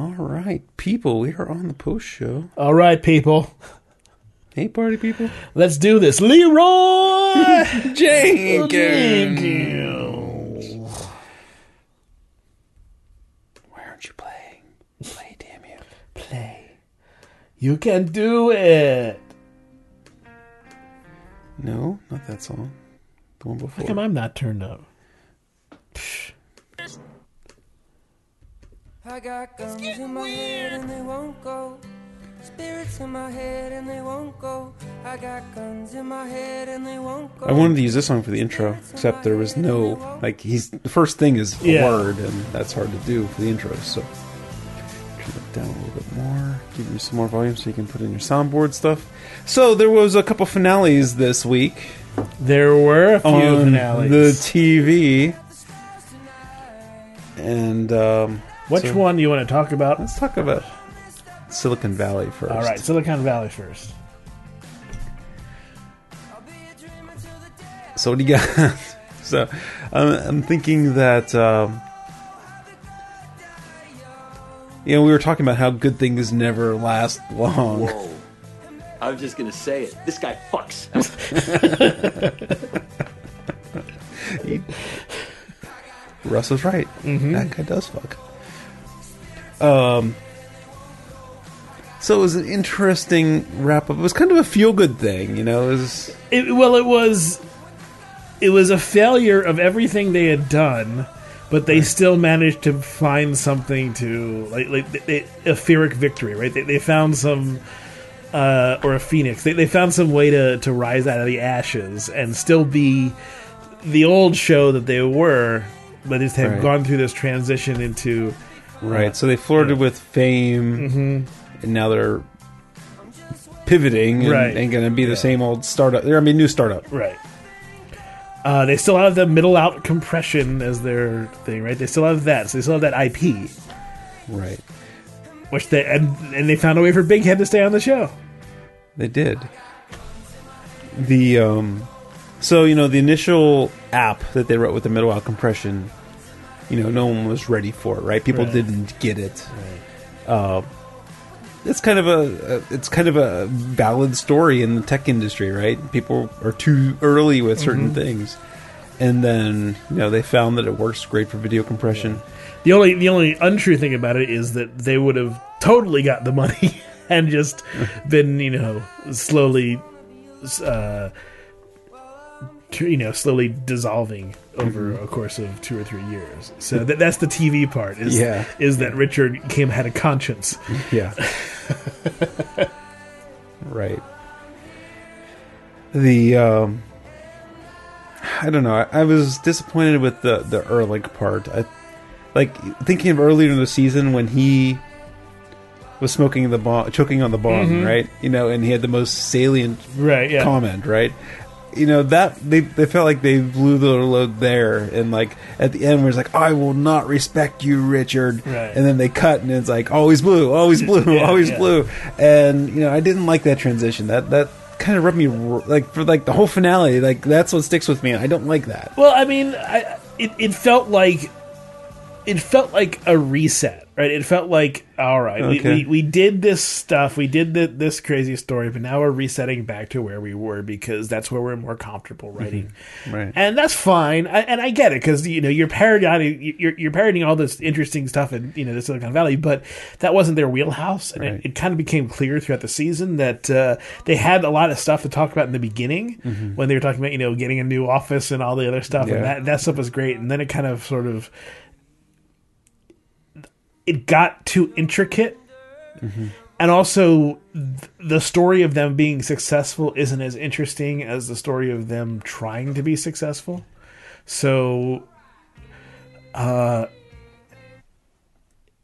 All right, people, we are on the post show. All right, people. Hey, party people. Let's do this. Leeroy Jenkins. Jenkins. Why aren't you playing? Play, damn you. Play. You can do it. No, not that song. The one before. How come I'm not turned up? I got guns in my head and they won't go. Spirits in my head and they won't go. I got guns in my head and they won't go. I wanted to use this song for the intro, except there was no like he's the first thing is a Yeah. word, and that's hard to do for the intro. So turn it down a little bit more, give you some more volume so you can put in your soundboard stuff. So there was a couple finales this week There were a few on finales. the TV, and um, Which so one do you want to talk about? Let's talk about Silicon Valley first. All right, Silicon Valley first. So what do you got? so I'm, I'm thinking that um, you know we were talking about how good things never last long. Whoa. I was just gonna say it. This guy fucks. Russ was right. Mm-hmm. That guy does fuck. Um. So it was an interesting wrap up. It was kind of a feel good thing, you know. It was It, well, it was it was a failure of everything they had done, but they still managed to find something to like like they, they, a Pyrrhic victory, right? They, they found some uh, or a phoenix. They, they found some way to to rise out of the ashes and still be the old show that they were, but just have Right. gone through this transition into right. So they flirted with fame, and now they're pivoting and, Right. and going to be the same old startup. They're going to be a new startup. Right. Uh, they still have the middle out compression as their thing, right? They still have that, so they still have that IP, Right. which they and, and they found a way for Big Head to stay on the show. They did. The um so you know the initial app that they wrote with the middle out compression, you know, no one was ready for it, right? People Right. didn't get it. Uh, it's kind of a, a it's kind of a valid story in the tech industry, right? People are too early with certain things. And then, you know, they found that it works great for video compression. The only the only untrue thing about it is that they would have totally got the money and just been you know slowly, uh, you know, slowly dissolving over a course of two or three years. So that, that's the TV part. Is, Yeah. is that Richard came had a conscience. Yeah. right. The um I don't know. I, I was disappointed with the the Erlich part. I like thinking of earlier in the season when he was smoking the bomb, choking on the bomb, right? You know, and he had the most salient Right. Yeah. comment, right? You know that they they felt like they blew their load there, and like at the end, where it's like, "I will not respect you, Richard," Right. and then they cut, and it's like, "Always blue, always blue, Yeah, always yeah. blue," and you know I didn't like that transition. That that kind of rubbed me like for like the whole finale. Like that's what sticks with me. I don't like that. Well, I mean, I, it it felt like it felt like a reset, right? It felt like all right, we, Okay. we, we did this stuff, we did the, this crazy story, but now we're resetting back to where we were because that's where we're more comfortable writing, Right. and that's fine. I, and I get it because you know you're parodying you're, you're parodying all this interesting stuff in you know the Silicon Valley, but that wasn't their wheelhouse, and Right. it, it kind of became clear throughout the season that uh, they had a lot of stuff to talk about in the beginning when they were talking about you know getting a new office and all the other stuff, Yeah. and that that stuff was great, and then it kind of sort of it got too intricate. And also, th- the story of them being successful isn't as interesting as the story of them trying to be successful. So, uh,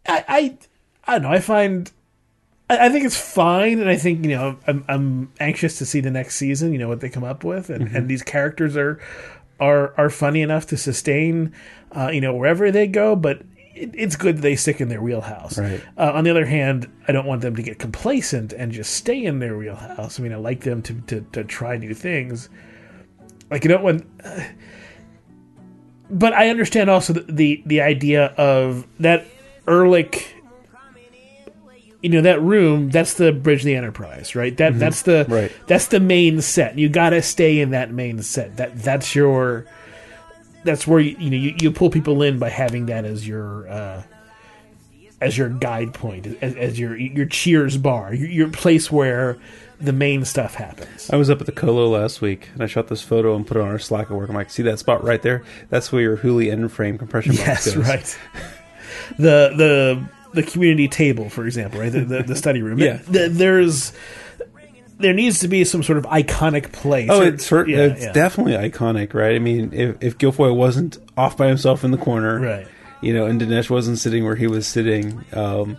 I, I, I don't know. I find, I, think it's fine, and I think you know, I'm, I'm anxious to see the next season. You know what they come up with, and, and these characters are, are, are funny enough to sustain, uh, you know, wherever they go. But it, it's good that they stick in their wheelhouse. Right. Uh, on the other hand, I don't want them to get complacent and just stay in their wheelhouse. I mean, I like them to to, to try new things. Like you don't want. but I understand also the, the the idea of that Erlich you know that room that's the bridge of the enterprise right that that's the Right. that's the main set you got to stay in that main set that that's your that's where you, you know you, you pull people in by having that as your uh as your guide point as, as your your cheers bar your, your place where the main stuff happens I was up at the Colo last week and I shot this photo and put it on our Slack at work. I'm like, see that spot right there? That's where your Hooli end frame compression box yes right the the the community table for example right the, the, the study room Yeah. Th- there's there needs to be some sort of iconic place Oh, it's cer- yeah, it's yeah. definitely iconic, right? I mean, if, if Gilfoyle wasn't off by himself in the corner, Right. You know, and Dinesh wasn't sitting where he was sitting. Um,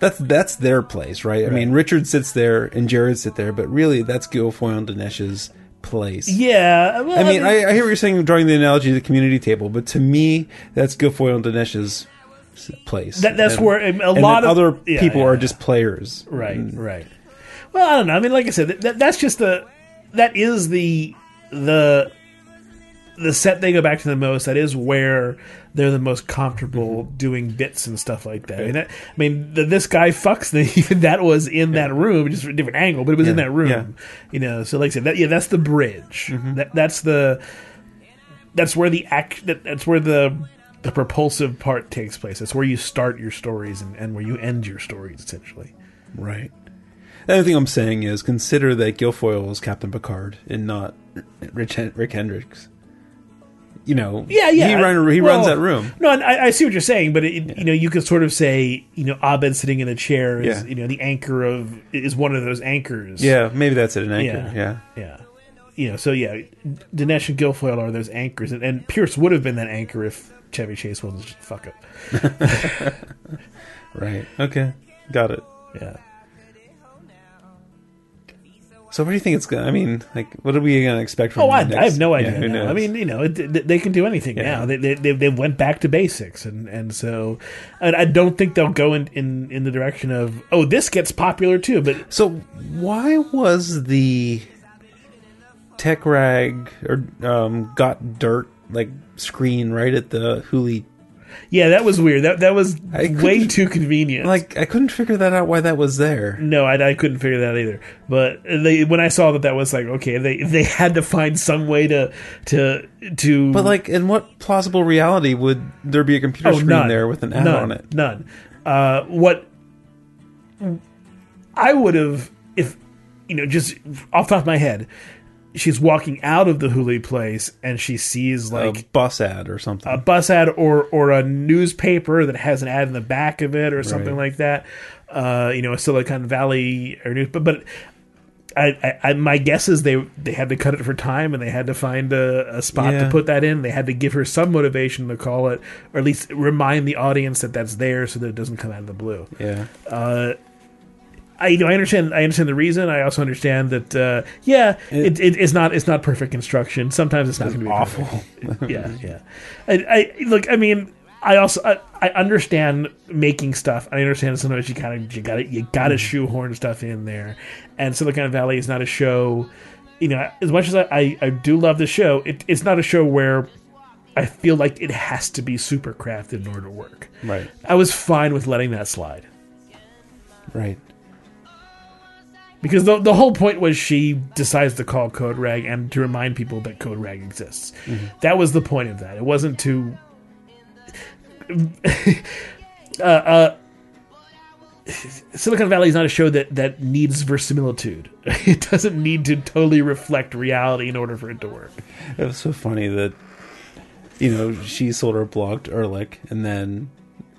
that's that's their place, right? I mean, Richard sits there and Jared sit there, but really, that's Gilfoyle and Dinesh's place. yeah well, I mean, I, I hear what you're saying, drawing the analogy to the community table, but to me, that's Gilfoyle and Dinesh's place. That- that's And- where a lot of- other yeah, people are just players, Right, And- right. Well, I don't know. I mean, like I said, that, that's just the that is the the the set they go back to the most. That is where they're the most comfortable mm-hmm. doing bits and stuff like that. I mean, that, I mean the, this guy fucks the even that was in that room, just a different angle, but it was in that room. yeah. You know, so like I said, that, yeah, that's the bridge. Mm-hmm. That, that's the that's where the act. That, that's where the the propulsive part takes place. That's where you start your stories and, and where you end your stories, essentially. Right. The other thing I'm saying is consider that Gilfoyle is Captain Picard and not Rich Hen- Rick Hendricks. You know, Yeah, yeah. He, run, he Well, runs that room. No, I, I see what you're saying, but it, you know, you could sort of say, you know, Abed sitting in a chair is, Yeah. you know, the anchor of is one of those anchors. Yeah, maybe that's it. An anchor. Yeah. Yeah. yeah. You know, so yeah, Dinesh and Gilfoyle are those anchors, and, and Pierce would have been that anchor if Chevy Chase wasn't just fuck up. Right. Okay. Got it. Yeah. So what do you think it's gonna? I mean, like, what are we gonna expect from? Oh, I, the I next- have no Yeah, idea. who now. I mean, you know, it, they can do anything Yeah. now. They, they they went back to basics, and and so and I don't think they'll go in, in in the direction of oh this gets popular too. But So why was the tech rag or um, got dirt like screen right at the Hooli? Yeah, that was weird. That that was way too convenient. Like I couldn't figure that out why that was there. No, I, I couldn't figure that either. But they, when I saw that, that was like okay. They they had to find some way to to to. But like, in what plausible reality would there be a computer oh, screen none there with an ad none, on it? None. Uh, what I would have if you know just off top of my head, she's walking out of the Hooli place and she sees like a bus ad or something. a bus ad or or a newspaper that has an ad in the back of it or something Right. like that. Uh, you know, a Silicon Valley or news, but but. I, I, my guess is they they had to cut it for time and they had to find a, a spot Yeah. to put that in. They had to give her some motivation to call it, or at least remind the audience that that's there, so that it doesn't come out of the blue. yeah, I you know I understand I understand the reason. I also understand that uh, yeah, it, it, it's not it's not perfect construction. Sometimes it's not going to be awful. yeah, yeah. I, I look. I mean, I also I, I understand making stuff. I understand sometimes you kind of you got to you got to Mm. shoehorn stuff in there. And Silicon Valley is not a show. You know, as much as I I, I do love the show, it, it's not a show where. I feel like it has to be super crafted in order to work. right, I was fine with letting that slide. right. Because the, the whole point was she decides to call Code Rag and to remind people that Code Rag exists. That was the point of that. It wasn't to. uh, uh, Silicon Valley is not a show that, that needs verisimilitude. It doesn't need to totally reflect reality in order for it to work. It was so funny that you know she sold her blog to Erlich, and then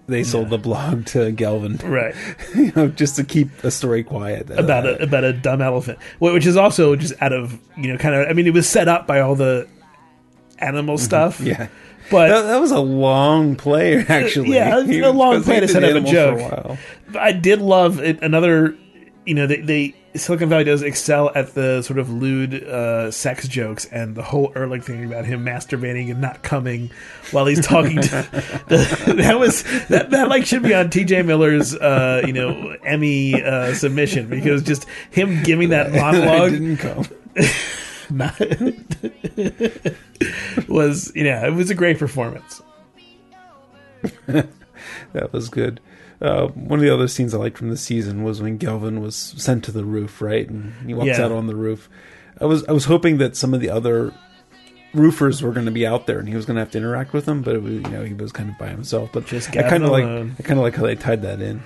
they sold the blog to Gavin, Right. you know, just to keep a story quiet about a about a dumb elephant, which is also just out of you know kind of. I mean, it was set up by all the animal stuff. Mm-hmm. Yeah, but that, that was a long play, actually. Yeah, a long play to set up a joke. while. I did love it, another. You know, they, they Silicon Valley does excel at the sort of lewd uh, sex jokes and the whole Erlich thing about him masturbating and not coming while he's talking. to the, That was that, that like should be on T.J. Miller's uh, you know Emmy uh, submission because just him giving that monologue didn't come. not- was yeah, it was a great performance. that was good. Uh, one of the other scenes I liked from the season was when Gelvin was sent to the roof, right, and he walks Yeah. out on the roof. I was I was hoping that some of the other roofers were going to be out there and he was going to have to interact with them, but it was you know he was kind of by himself. But Just I kind of like. I kind of like how they tied that in.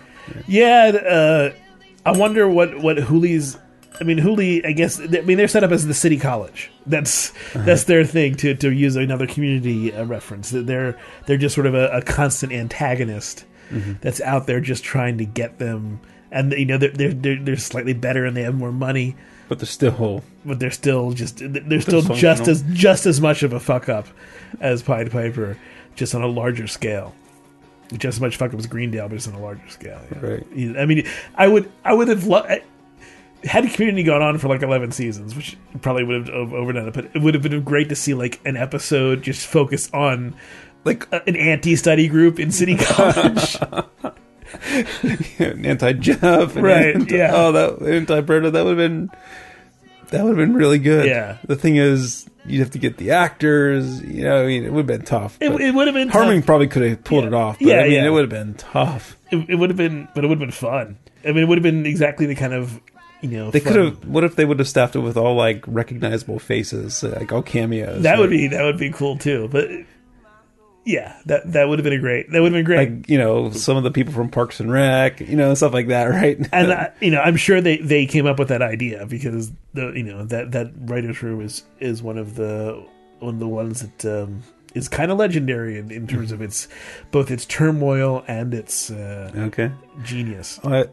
Yeah, uh, I wonder what what Hooli's. I mean, Hooli. I guess. I mean, they're set up as the city college. That's Uh-huh. that's their thing. To to use another community uh, reference, they're they're just sort of a, a constant antagonist Mm-hmm. that's out there just trying to get them. And you know they're, they're they're they're slightly better and they have more money, But they're still but they're still just they're still just as just as much of a fuck up as Pied Piper, just on a larger scale. Just as much fuck up as Greendale, but just on a larger scale. yeah. right. I mean, I would, I would have loved. Had the Community gone on for like eleven seasons, which probably would have ov- overdone it, but it would have been great to see like an episode just focus on Like a- an anti-study group in City College. anti Jeff, Right, Anti- yeah. Oh, that anti Britta. That would have been that would have been really good. Yeah. The thing is, you'd have to get the actors. You know, I mean, it would have been tough. it, it would have been Harming tough. probably could have pulled Yeah. it off. But, Yeah, I mean, yeah. it would have been tough. It, it would have been, but it would have been fun. I mean, it would have been exactly the kind of you know They could have. What if they would have staffed it with all like recognizable faces, like all cameos? That would be that would be cool too. But yeah, that that would have been a great. That would have been great. like you know some of the people from Parks and Rec, you know, stuff like that, right? and uh, you know, I'm sure they, they came up with that idea because the you know that that writers room is is one of the one of the ones that um, is kind of legendary in, in terms of its both its turmoil and its uh, okay. genius. I,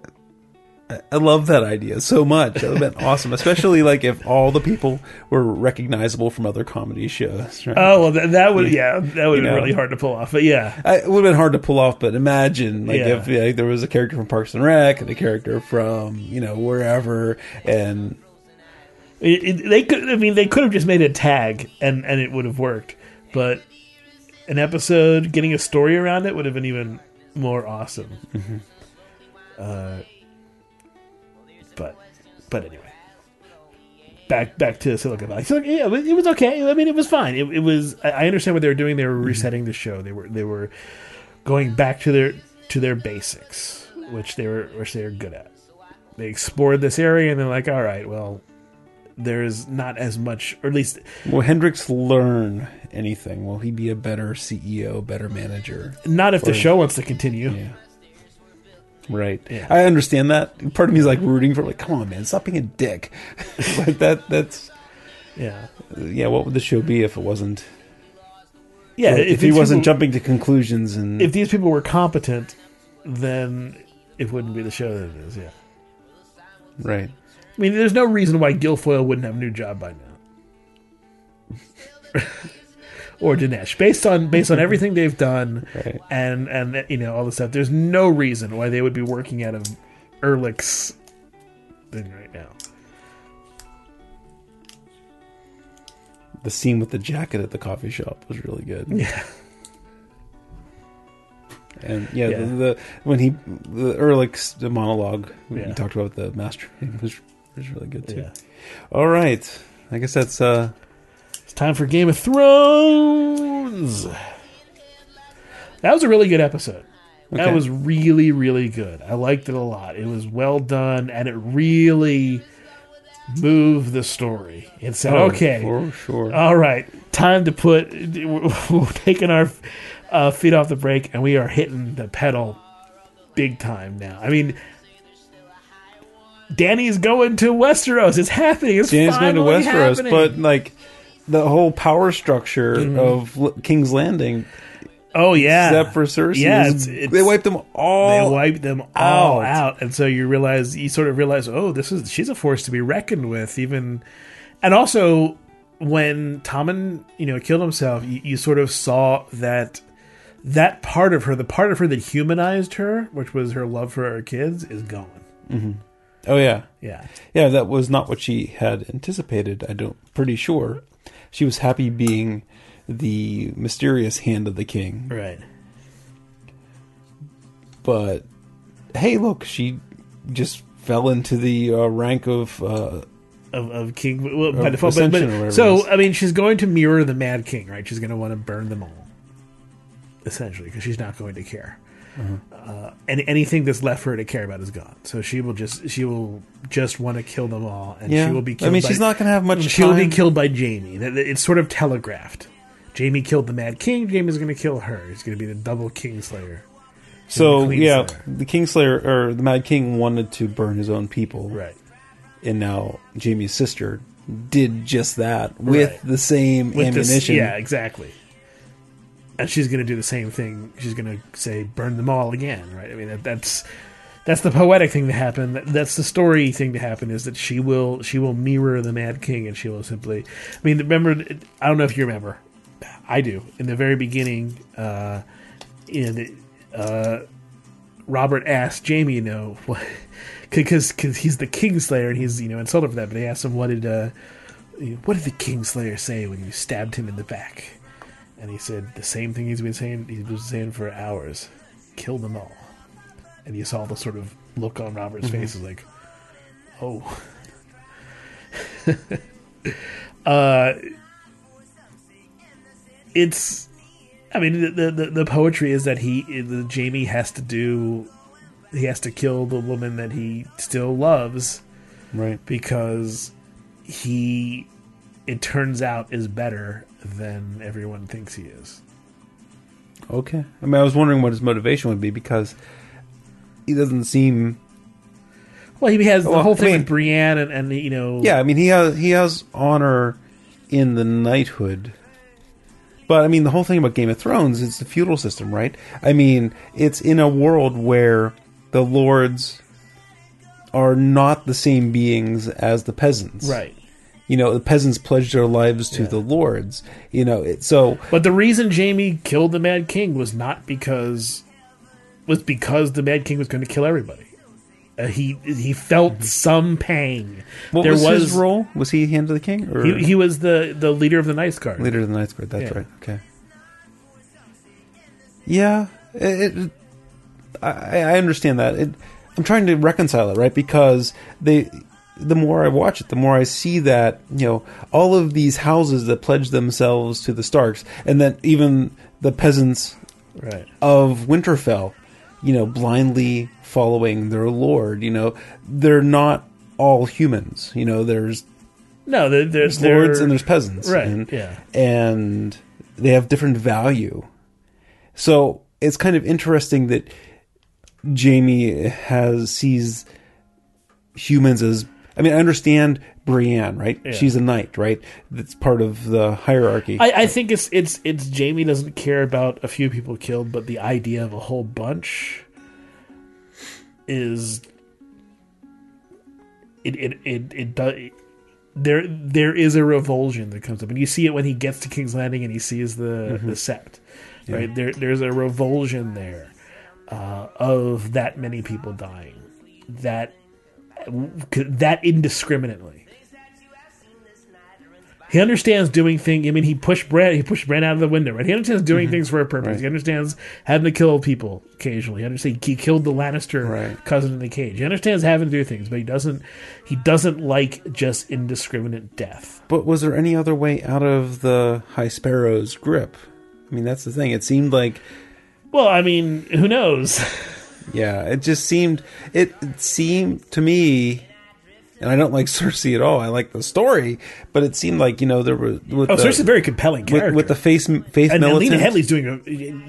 I love that idea so much. That would have been awesome, especially like if all the people were recognizable from other comedy shows. Right? Oh well, that, that would yeah, that would have You been know. really hard to pull off. But yeah, I, it would have been hard to pull off, but imagine like Yeah. if like, there was a character from Parks and Rec and a character from you know wherever, and it, it, they could. I mean, they could have just made a tag and and it would have worked. But an episode getting a story around it would have been even more awesome. Uh, but but anyway, back back to Silicon Valley. So yeah, it was- okay. I mean, it was fine. It, it was. I understand what they were doing. They were mm-hmm. resetting the show. They were they were going back to their to their basics, which they were which they were good at. They explored this area and they're like, all right, well, there's not as much, or at least will Hendricks learn anything? Will he be a better CEO, better manager? not if the show wants to continue. Yeah. Right. Yeah. I understand that. Part of me is like rooting for like, come on, man, stop being a dick. but that that's Yeah, yeah. What would the show be if it wasn't? yeah. if, he wasn't people- jumping to conclusions and if these people were competent, then it wouldn't be the show that it is. Yeah. right. I mean, there's no reason why Gilfoyle wouldn't have a new job by now. or Dinesh, based on based on everything they've done, Right. and and you know all the stuff. There's no reason why they would be working out of Erlich's thing right now. The scene with the jacket at the coffee shop was really good. Yeah, And yeah, Yeah. The, the when he the Erlich's the monologue we Yeah. talked about the master was was really good too. yeah. All right, I guess that's uh time for Game of Thrones. That was a really good episode. That was really, really good. I liked it a lot. It was well done, and it really moved the story. It said, oh, "Okay, for sure. all right, time to put. We're taking our uh, feet off the brake, and we are hitting the pedal big time now. I mean." Dany's going to Westeros. It's happening. It's Dany's going to Westeros, happening. but like the whole power structure Mm-hmm. of L- King's Landing, oh yeah, except for Cersei, Yeah, it's- it's- they wiped them all. they wiped them all out. out. and so you realize you sort of realize oh this is she's a force to be reckoned with even and also when Tommen you know killed himself you, you sort of saw that that part of her the part of her that humanized her which was her love for her kids is gone oh yeah, yeah yeah. That was not what she had anticipated. I don't. Pretty sure she was happy being the mysterious hand of the king. right But hey, look, she just fell into the uh, rank of uh, of, of King well, by default but, but so. I mean she's going to mirror the Mad King right she's going to want to burn them all essentially because she's not going to care Uh, and anything that's left for her to care about is gone. So she will just she will just want to kill them all, and Yeah. she will be. I killed mean, by- she's not gonna have much She will be killed by Jaime. It's sort of telegraphed. Jaime killed the Mad King. Jaime's going to kill her. He's going to be the double Kingslayer. So yeah, Slayer. the Kingslayer or the Mad King wanted to burn his own people, Right. and now Jaime's sister did just that with Right. the same With this- ammunition. yeah, exactly. And she's going to do the same thing. She's going to say, "Burn them all again." Right? I mean, that, that's that's the poetic thing to happen. That- That's the story thing to happen. Is that she will she will mirror the Mad King, and she will simply. I mean, remember? I don't know if you remember. I do. In the very beginning, uh, in uh, Robert asked Jaime, you know, because because he's the Kingslayer and he's you know insulted for that. But he asked him, "What did uh, what did the Kingslayer say when you stabbed him in the back?" And he said the same thing he's been saying. he's been saying for hours, "Kill them all." And you saw the sort of look on Robert's face, is like, "Oh." uh, it's. I mean, the, the the poetry is that he, the Jaime has to do, he has to kill the woman that he still loves right. because he it turns out is better than everyone thinks he is. Okay. I mean, I was wondering what his motivation would be because he doesn't seem. Well, he has the Well, whole I thing mean- with Brienne, and, and you know, Yeah, I mean, he has he has honor in the knighthood. But I mean, the whole thing about Game of Thrones is the feudal system, right? I mean, it's in a world where the lords are not the same beings as the peasants. right. You know, the peasants pledged their lives to Yeah. the lords. You know, it, so But the reason Jaime killed the Mad King was not because was because the Mad King was going to kill everybody. Uh, he he felt some pang. Mm-hmm. what there was, was his role? Was he hand of the king or He, he was the the leader of the Kingsguard. leader of the Kingsguard? That's Yeah. right. Okay. Yeah, it, it, I, I understand that. It, I'm trying to reconcile it, right? Because they, the more I watch it, the more I see that you know all of these houses that pledge themselves to the Starks, and that even the peasants Right. of Winterfell, you know, blindly following their lord. You know, they're not all humans. You know, there's No, there- there's lords and there's peasants, Right, And, yeah. and they have different value. So it's kind of interesting that Jaime has sees humans as. I mean, I understand Brienne, right? Yeah. She's a knight, right? That's part of the hierarchy. I, I think it's it's it's Jaime doesn't care about a few people killed, but the idea of a whole bunch is it it it, it does. There, there is a revulsion that comes up, and you see it when he gets to King's Landing and he sees the the Sept. Right there, there's a revulsion there uh, of that many people dying, that that indiscriminately. He understands doing things. I mean, he pushed Bran. He pushed Bran out of the window. Right? He understands doing mm-hmm. things for a purpose. Right. He understands having to kill people occasionally. He understands he killed the Lannister Right. cousin in the cage. He understands having to do things, but he doesn't. He doesn't like just indiscriminate death. But was there any other way out of the High Sparrow's grip? I mean, that's the thing. It seemed like, Well, I mean, who knows? yeah, it just seemed. It, seemed to me, and I don't like Cersei at all. I like the story, but it seemed like you know there was with Oh, the, Cersei's a very compelling character. with, with the face faith and, and. Lena Headey's doing a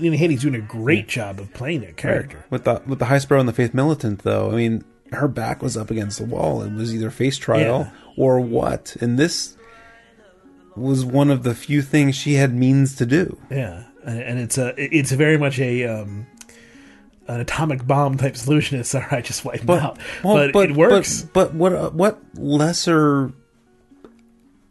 Lena Headey's doing a great job of playing that character. With the with the High Sparrow and the faith militant, though, I mean, her back was up against the wall. It was either face trial Yeah. or what, and this was one of the few things she had means to do. Yeah, and, and it's a it's very much a um, an atomic bomb type solution. It's all right, just wipe them out. well, but, it works. But, but what uh, what lesser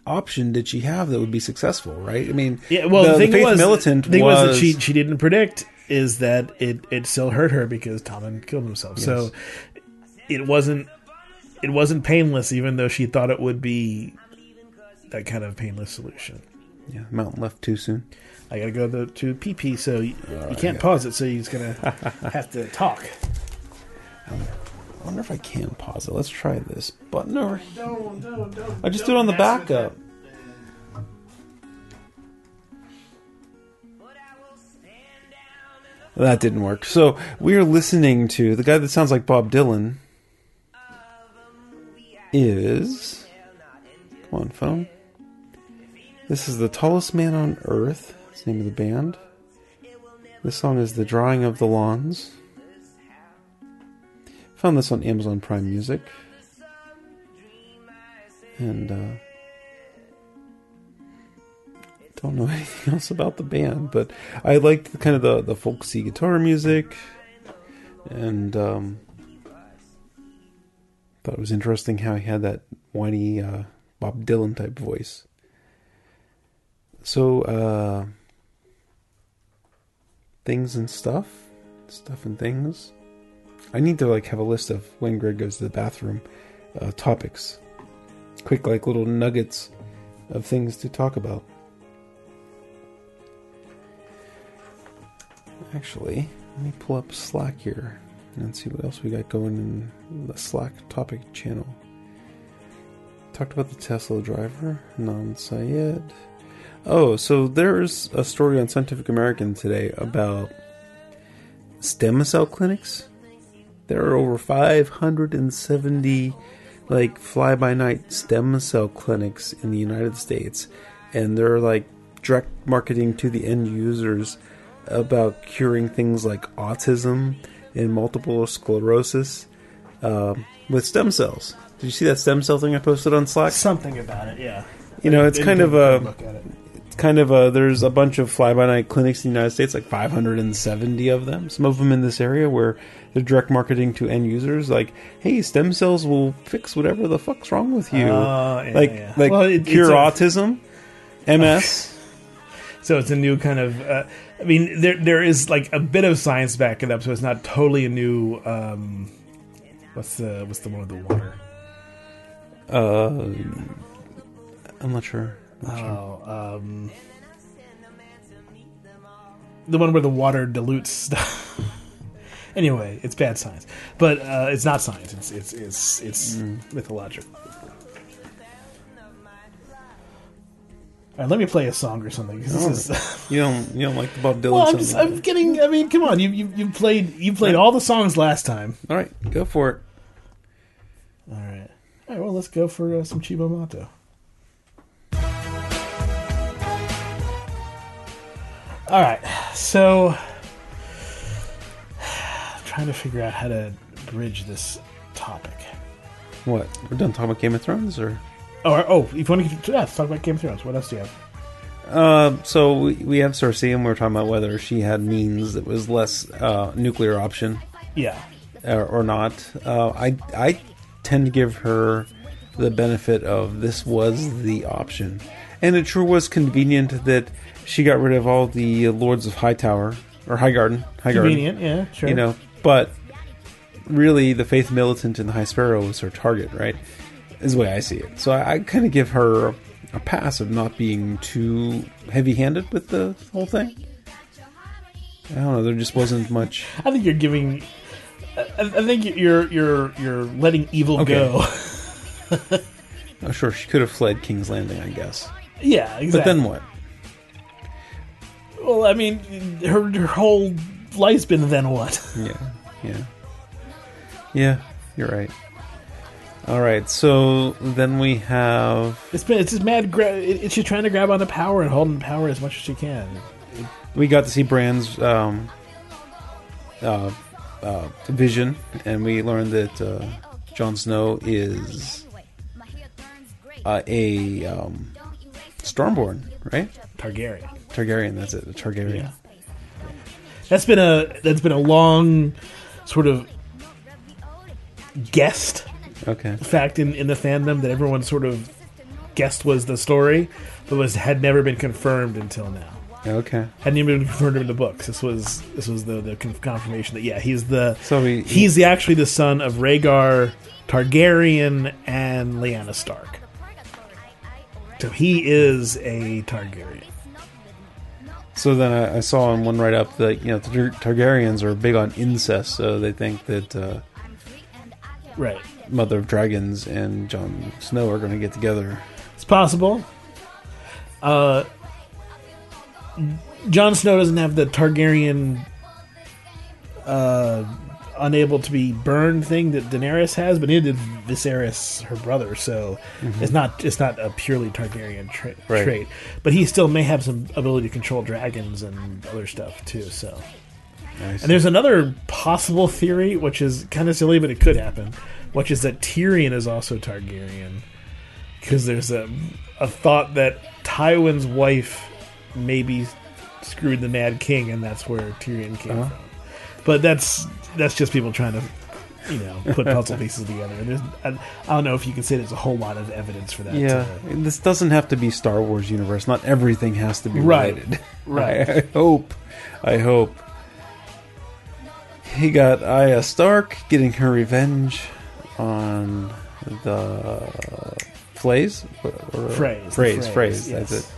option did she have that would be successful? Right? I mean, yeah, well, the, the thing faith was, militant thing was, was that she she didn't predict is that it it still hurt her because Tommen killed himself. So it wasn't it wasn't painless, even though she thought it would be that kind of painless solution. yeah, mountain left too soon. I gotta go to, to PP, so you, uh, you can't pause it. So you're just gonna have to talk. Um, I wonder if I can pause it. Let's try this button over. here. Don't, don't, don't. I just do it on the backup. That didn't work. So we are listening to the guy that sounds like Bob Dylan. Is come on phone. This is the tallest man on earth. That's the name of the band. This song is "The Drying of the Lawns." Found this on Amazon Prime Music, and uh, don't know anything else about the band, but I liked the, kind of the the folksy guitar music, and um, thought it was interesting how he had that whiny uh, Bob Dylan type voice. So, uh, things and stuff, stuff and things. I need to like have a list of when Greg goes to the bathroom uh, topics, quick like little nuggets of things to talk about. Actually, let me pull up Slack here and see what else we got going in the Slack topic channel. Talked about the Tesla driver, Non Sayed. Oh, so there's a story on Scientific American today about stem cell clinics. There are over 570 like fly by night stem cell clinics in the United States, and they're like direct marketing to the end users about curing things like autism and multiple sclerosis um, with stem cells. Did you see that stem cell thing I posted on Slack? Something about it, yeah. You know, it's kind of a a good look at it. kind of a there's a bunch of fly by night clinics in the United States, like 570 of them. Some of them in this area where they're direct marketing to end users, like, "Hey, stem cells will fix whatever the fuck's wrong with you." Oh, yeah, like, yeah. like Well, it- cure it's a- autism, MS. So it's a new kind of. Uh, I mean, there there is like a bit of science back it up, so it's not totally a new. Um, what's the what's the one with the water? uh, I'm not sure. Oh, um, the one where the water dilutes stuff. anyway, it's bad science, but uh, it's not science. It's it's it's it's mythological. All right, let me play a song or something. This is, You don't you don't like the Bob Dylan well, I'm song? just I'm getting. I mean, come on, you you, you played you played all the songs last time. All right, go for it. All right, all right. Well, let's go for uh, some Cibo Matto. All right, so I'm trying to figure out how to bridge this topic. What? We're done talking about Game of Thrones, or Oh, oh, if you want to, yeah, let's talk about Game of Thrones. What else do you have? uh, so we, we have Cersei, and we are talking about whether she had means that was less uh, nuclear option Yeah, or, or not. Uh, I I tend to give her the benefit of this was the option, and it sure was convenient that she got rid of all the Lords of Hightower or Highgarden. Highgarden. convenient. Yeah, sure. you know but really the faith militant and the high sparrow was her target right is the way i see it so i, I kind of give her a pass of not being too heavy handed with the whole thing i don't know there just wasn't much I think you're giving. I, I think you're you're you're letting evil Okay. go. oh, sure she could have fled king's landing i guess yeah, exactly. but then what well, I mean, her her whole life's been then what? yeah yeah yeah you're right all right so then we have It's been it's just mad. Gra- it, it's she's trying to grab onto power and hold on to power as much as she can. we got to see Bran's um, uh, uh, vision, and we learned that uh, Jon Snow is uh, a um, Stormborn, right? Targaryen. Targaryen. That's it. A Targaryen. Yeah. That's been a that's been a long sort of guessed Okay. fact in, in the fandom that everyone sort of guessed was the story, but was had never been confirmed until now. Okay. Hadn't even been confirmed in the books. This was this was the the confirmation that yeah he's the So we he's the, actually the son of Rhaegar Targaryen and Lyanna Stark. So he is a Targaryen. So then I, I saw on one write up that you know the Tar- Targaryens are big on incest, so they think that uh, Right. Mother of Dragons and Jon Snow are going to get together. It's possible. Uh, Jon Snow doesn't have the Targaryen uh, unable to be burned thing that Daenerys has, but neither did Viserys, her brother. So it's not it's not a purely Targaryen tra- Right. trait. But he still may have some ability to control dragons and other stuff too. So. Nice. And there's another possible theory, which is kind of silly, but it could happen, which is that Tyrion is also Targaryen. Because there's a, a thought that Tywin's wife maybe screwed the Mad King, and that's where Tyrion came Uh-huh. from. But that's that's just people trying to, you know, put puzzle pieces together. And there's, I, I don't know if you can say there's a whole lot of evidence for that. Yeah, and this doesn't have to be Star Wars universe. Not everything has to be Right. related. Right. I, I hope. I hope. He got Arya Stark getting her revenge on the Flays. Or, or, Freys, the Freys. phrase, Freys. yes. That's it.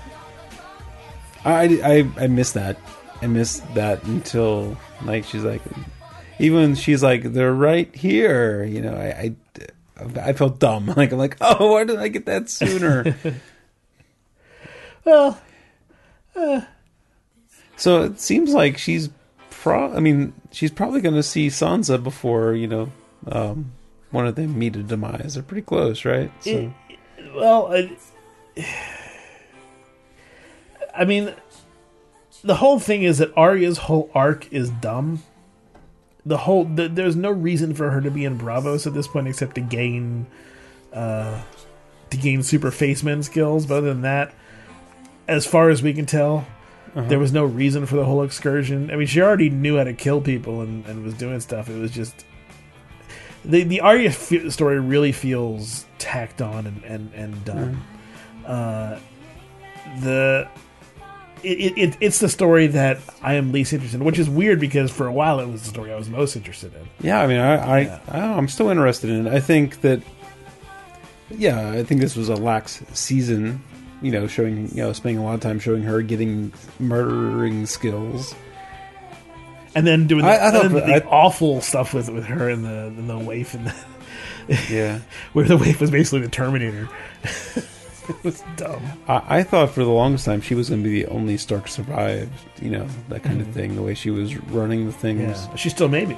I, I I missed that. I missed that until like she's like, even she's like they're right here. You know, I I, I felt dumb. Like I'm like, oh, why didn't I get that sooner? well, so it seems like she's pro. I mean, she's probably going to see Sansa before you know um, one of them meet a demise. They're pretty close, right? So, It- well, I, I mean, the whole thing is that Arya's whole arc is dumb. The whole the, there's no reason for her to be in Braavos at this point except to gain, uh, to gain super faceman skills. But other than that, as far as we can tell, there was no reason for the whole excursion. I mean, she already knew how to kill people and, and was doing stuff. It was just the the Arya f- story really feels tacked on and and, and done. Uh, the it, it, it's the story that I am least interested in, which is weird because for a while it was the story I was most interested in. yeah, I mean, I, I, Yeah. I don't know, I'm still interested in it. I think that, yeah, I think this was a lax season. You know, showing you know, spending a lot of time showing her getting murdering skills. And then doing the, I- I thought the I- awful stuff with with her and the and the waif and the, Yeah. where the waif was basically the Terminator. it was dumb. I, I thought for the longest time she was going to be the only Stark survived, you know, that kind of thing. The way she was running the things. Yeah, she still may be.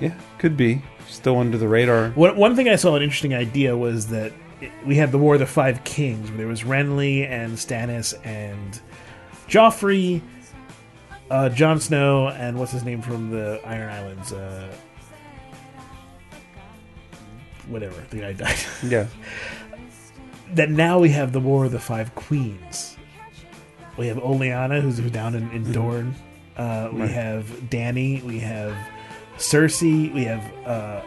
Yeah, could be. Still under the radar. One, one thing I saw an interesting idea was that it, we had the War of the Five Kings, where there was Renly and Stannis and Joffrey, uh, Jon Snow, and what's his name from the Iron Islands? Uh, whatever, the guy died. Yeah. that now we have the War of the Five Queens. We have Olenna, who's, who's down in, in Dorne. Uh, we Right. have Dany. We have Cersei. We have uh,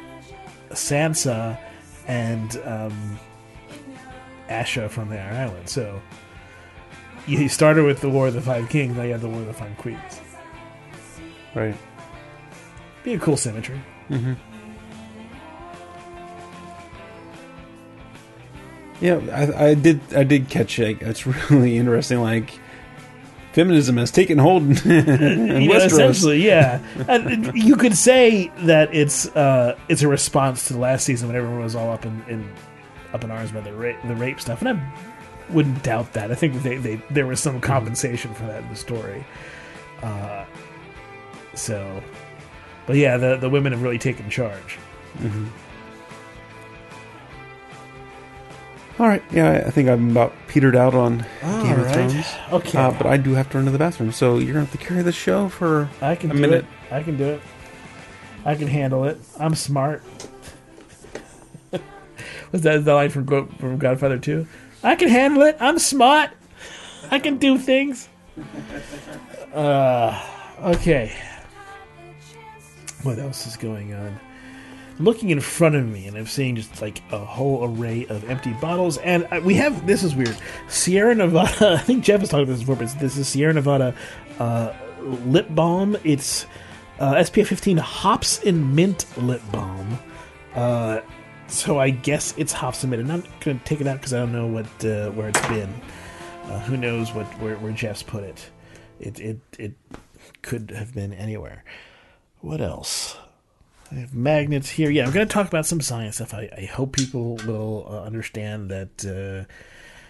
Sansa and um, Asha from the Iron Island. So you started with the War of the Five Kings. Now you have the War of the Five Queens. Right. Be a cool symmetry. Yeah, I, I did. I did catch it. It's really interesting. Like feminism has taken hold in, in You know, essentially, yeah. and you could say that it's uh, it's a response to the last season when everyone was all up in, in up in arms about the rape, the rape stuff, and I wouldn't doubt that. I think they, they there was some compensation for that in the story. Uh, so, but yeah, the the women have really taken charge. All right. Yeah, I think I'm about petered out on Game of right. Thrones. Okay, Uh, but I do have to run to the bathroom, so you're gonna have to carry the show for I can a do minute. it. I can do it. I can handle it. I'm smart. Was that the line from from Godfather 2? I can handle it. I'm smart. I can do things. Uh, okay. What else is going on? Looking in front of me, and I'm seeing just like a whole array of empty bottles. And uh, we have this is weird. Sierra Nevada. I think Jeff has talked about this before, but this is Sierra Nevada uh, lip balm. It's uh, SPF 15 hops and mint lip balm. Uh, so I guess it's hops and mint. I'm not going to take it out because I don't know what uh, where it's been. Uh, who knows what where, where Jeff's put it? It it it could have been anywhere. What else? I have magnets here. Yeah, I'm going to talk about some science stuff. I, I hope people will uh, understand that uh,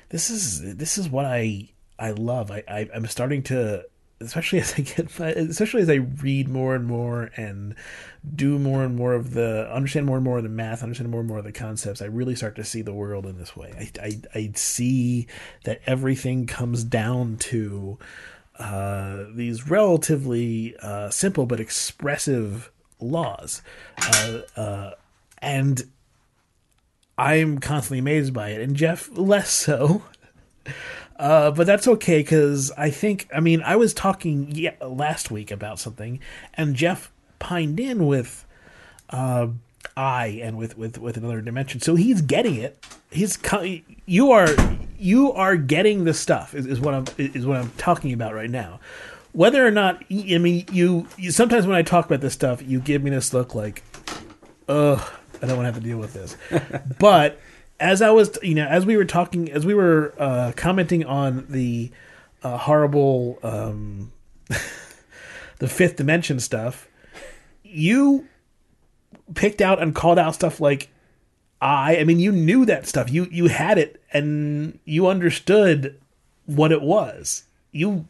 this is this is what I I love. I, I I'm starting to especially as I get, especially as I read more and more and do more and more of the understand more and more of the math, understand more and more of the concepts. I really start to see the world in this way. I I, I see that everything comes down to uh, these relatively uh, simple but expressive laws, uh, uh, and I'm constantly amazed by it, and Jeff less so. Uh, but that's okay because I think I mean I was talking yeah, last week about something, and Jeff pined in with uh, I and with, with with another dimension, so he's getting it. He's you are you are getting the stuff is, is what I'm is what I'm talking about right now. Whether or not I mean you, you sometimes when I talk about this stuff, you give me this look like, ugh, I don't want to have to deal with this, but as I was, you know, as we were talking, as we were uh, commenting on the uh, horrible, um, the fifth dimension stuff, you picked out and called out stuff like I. I mean, you knew that stuff. You you had it, and you understood what it was. You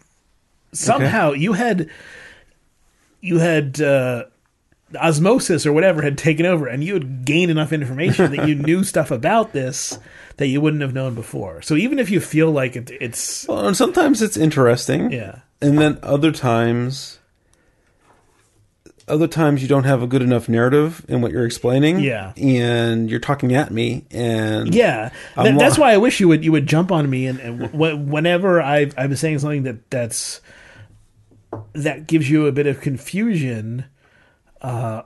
somehow you had you had. Uh, osmosis or whatever had taken over and you had gained enough information that you knew stuff about this that you wouldn't have known before so even if you feel like it, it's Well, and sometimes it's interesting. yeah And then other times, other times you don't have a good enough narrative in what you're explaining. Yeah. And you're talking at me, and yeah Th- that's why i wish you would you would jump on me and, and w- whenever i i'm saying something that that's that gives you a bit of confusion uh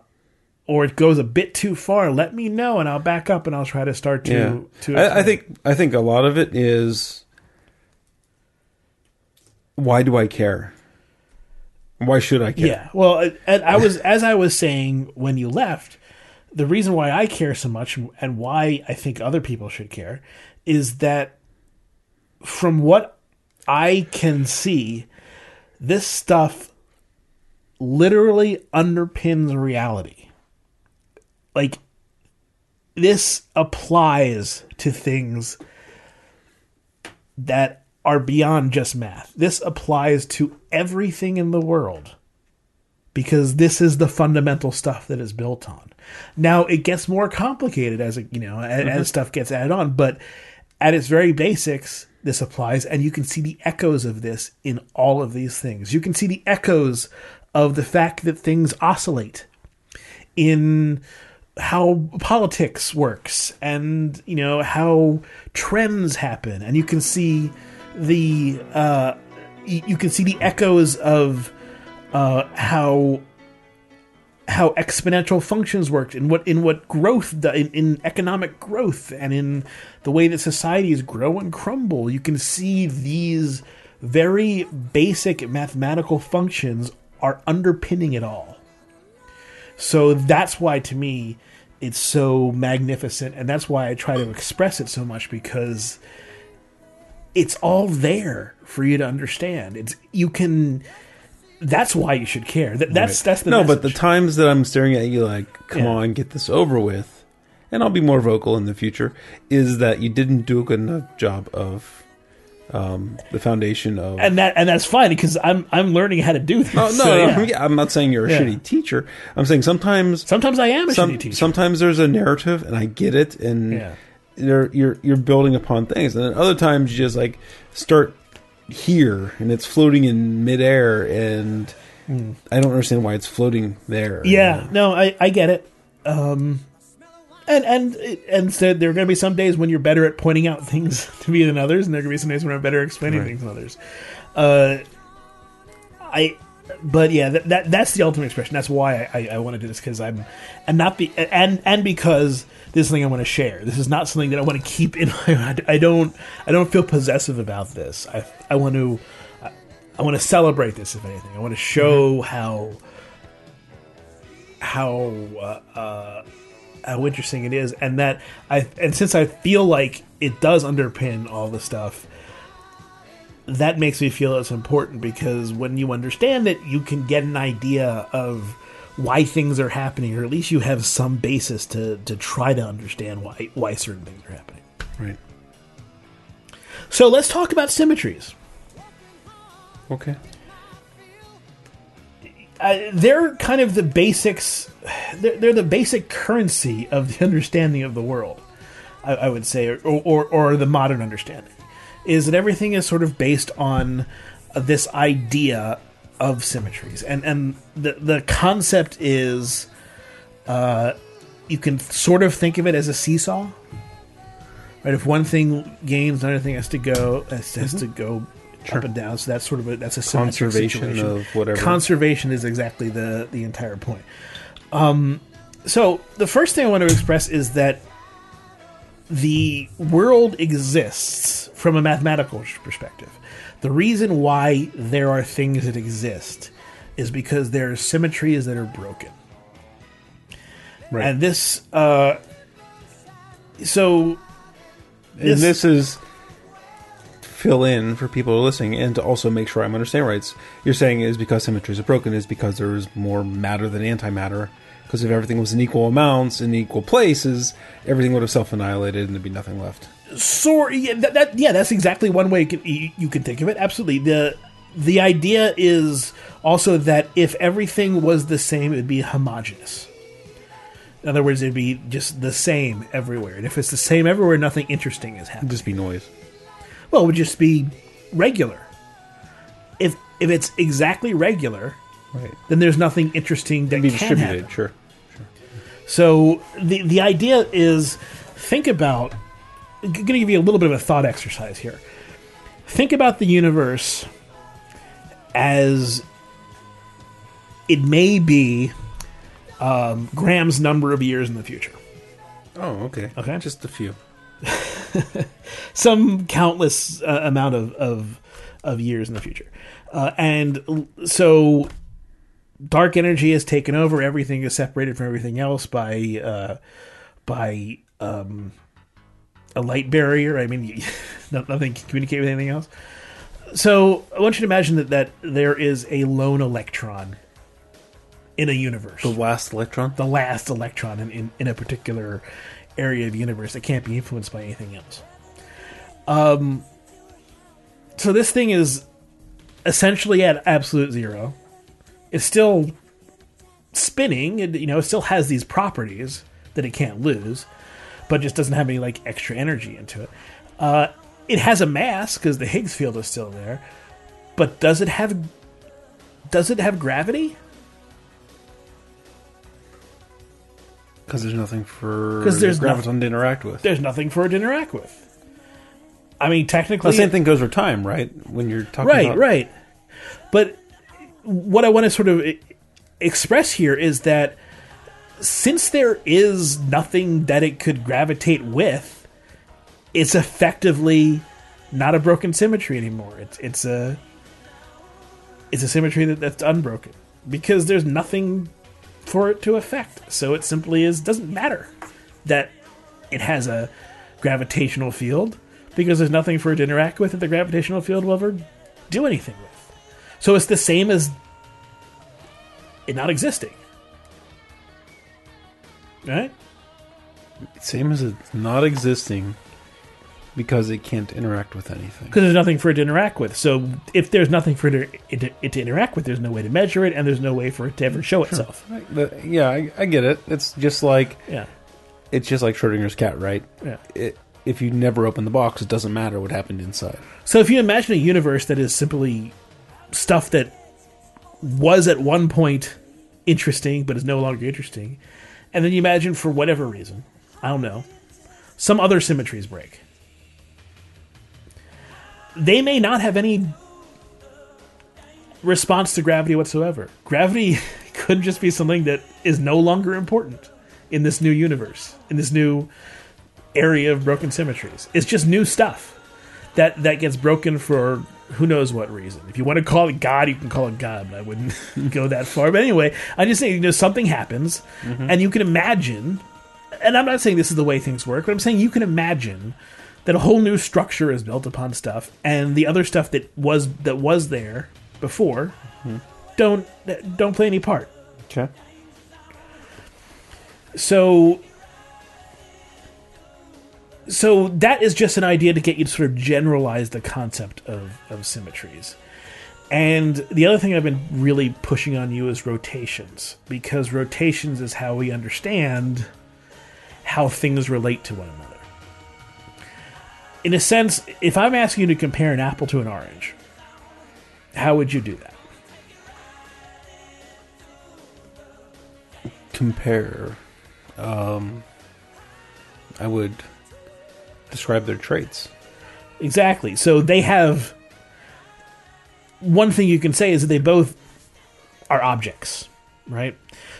or it goes a bit too far let me know and i'll back up and i'll try to start to yeah. to I, I think I think a lot of it is why do I care? Why should I care? Yeah. Well, and I was as I was saying when you left, the reason why I care so much and why I think other people should care is that from what I can see, this stuff literally underpins reality. Like this applies to things that are beyond just math. This applies to everything in the world because this is the fundamental stuff that is built on. Now it gets more complicated as it, you know as, as stuff gets added on, but at its very basics, this applies, and you can see the echoes of this in all of these things. You can see the echoes of the fact that things oscillate in how politics works and you know how trends happen and you can see the uh you can see the echoes of uh how how exponential functions worked and what in what growth in, in economic growth and in the way that societies grow and crumble you can see these very basic mathematical functions are underpinning it all so that's why to me it's so magnificent and that's why I try to express it so much because it's all there for you to understand. It's you can that's why you should care. That, that's that's the no, but the times that I'm staring at you like, come Yeah. on, get this over with, and I'll be more vocal in the future, is that you didn't do a good enough job of um, the foundation of. and that and that's fine because I'm I'm learning how to do this. oh, no, So, no, yeah. yeah, I'm not saying you're a shitty teacher. I'm saying sometimes Sometimes I am a some, shitty teacher. sometimes there's a narrative, and I get it, and you're you're you're building upon things, and then other times you just like start here, and it's floating in midair, and I don't understand why it's floating there. Yeah, no, I, I get it. Um, and and and so there are going to be some days when you're better at pointing out things to me than others, and there are going to be some days when I'm better at explaining Right. things than others. Uh, I, but yeah, that, that that's the ultimate expression. That's why I, I, I want to do this because I'm, and not be and and because this is something I want to share. This is not something that I want to keep in my. I don't I don't feel possessive about this. I I want to. I, I want to celebrate this, if anything. I want to show how how uh, uh, how interesting it is, and that I and since I feel like it does underpin all the stuff, that makes me feel it's important because when you understand it, you can get an idea of why things are happening, or at least you have some basis to to try to understand why why certain things are happening. right. So let's talk about symmetries. Okay. uh, they're kind of the basics. They're, they're the basic currency of the understanding of the world. I, I would say, or, or or the modern understanding, is that everything is sort of based on uh, this idea of symmetries, and and the the concept is, uh, you can sort of think of it as a seesaw. Right, if one thing gains, another thing has to go has, has to go up and down. So that's sort of a that's a Conservation situation. of whatever. Conservation is exactly the the entire point. Um, so the first thing I want to express is that the world exists from a mathematical perspective. The reason why there are things that exist is because there are symmetries that are broken. Right. And this, uh, so and this is fill in for people who are listening and to also make sure I'm understanding right. You're saying is because symmetries are broken is because there's more matter than antimatter. Because if everything was in equal amounts in equal places, everything would have self annihilated and there'd be nothing left. So yeah, that, that yeah, that's exactly one way you could, you, could think of it. Absolutely. the The idea is also that if everything was the same, it would be homogeneous. In other words, it'd be just the same everywhere. And if it's the same everywhere, nothing interesting is happening. It'd just be noise. Well, it would just be regular. If if it's exactly regular, Right. then there's nothing interesting that Be can distributed, happen. sure. So the the idea is think about. I'm going to give you a little bit of a thought exercise here. Think about the universe as it may be um, Graham's number of years in the future. Oh, okay. Okay. Just a few. some countless uh, amount of, of of years in the future, uh, and so dark energy has taken over. Everything is separated from everything else by uh, by um, a light barrier. I mean, nothing can communicate with anything else. So I want you to imagine that that there is a lone electron in a universe The last electron? the last electron in, in, in a particular area of the universe that can't be influenced by anything else. Um, so this thing is essentially at absolute zero. It's still spinning, and you know, it still has these properties that it can't lose, but just doesn't have any like extra energy into it. Uh, it has a mass because the Higgs field is still there, but does it have does it have gravity? Because there's nothing for 'Cause there's the graviton to interact with. there's nothing for it to interact with. I mean, technically, The same thing goes for time, right? When you're talking right, about right. But what I want to sort of express here is that since there is nothing that it could gravitate with, it's effectively not a broken symmetry anymore. It's it's a it's a symmetry that, that's unbroken because there's nothing for it to affect. So it simply is doesn't matter that it has a gravitational field because there's nothing for it to interact with that the gravitational field will ever do anything with. So it's the same as it not existing. Right? Same as it's not existing because it can't interact with anything. Because there's nothing for it to interact with. So if there's nothing for it to, it, it to interact with, there's no way to measure it, and there's no way for it to ever show itself. Yeah, I, I get it. It's just like Yeah. it's just like Schrodinger's cat, right? Yeah. It, if you never open the box, it doesn't matter what happened inside. So if you imagine a universe that is simply stuff that was at one point interesting but is no longer interesting, and then you imagine for whatever reason, I don't know, some other symmetries break. They may not have any response to gravity whatsoever. Gravity could just be something that is no longer important in this new universe, in this new area of broken symmetries. It's just new stuff that that gets broken for who knows what reason. If you want to call it God, you can call it God, but I wouldn't go that far. But anyway, I'm just saying, you know, something happens, mm-hmm. and you can imagine. And I'm not saying this is the way things work, but I'm saying you can imagine that a whole new structure is built upon stuff, and the other stuff that was that was there before mm-hmm. don't don't play any part. Okay. So so that is just an idea to get you to sort of generalize the concept of, of symmetries. And the other thing I've been really pushing on you is rotations, because rotations is how we understand how things relate to one another. In a sense, if I'm asking you to compare an apple to an orange, how would you do that? Compare. Um, I would describe their traits. Exactly. So they have. One thing you can say is that they both are objects, right?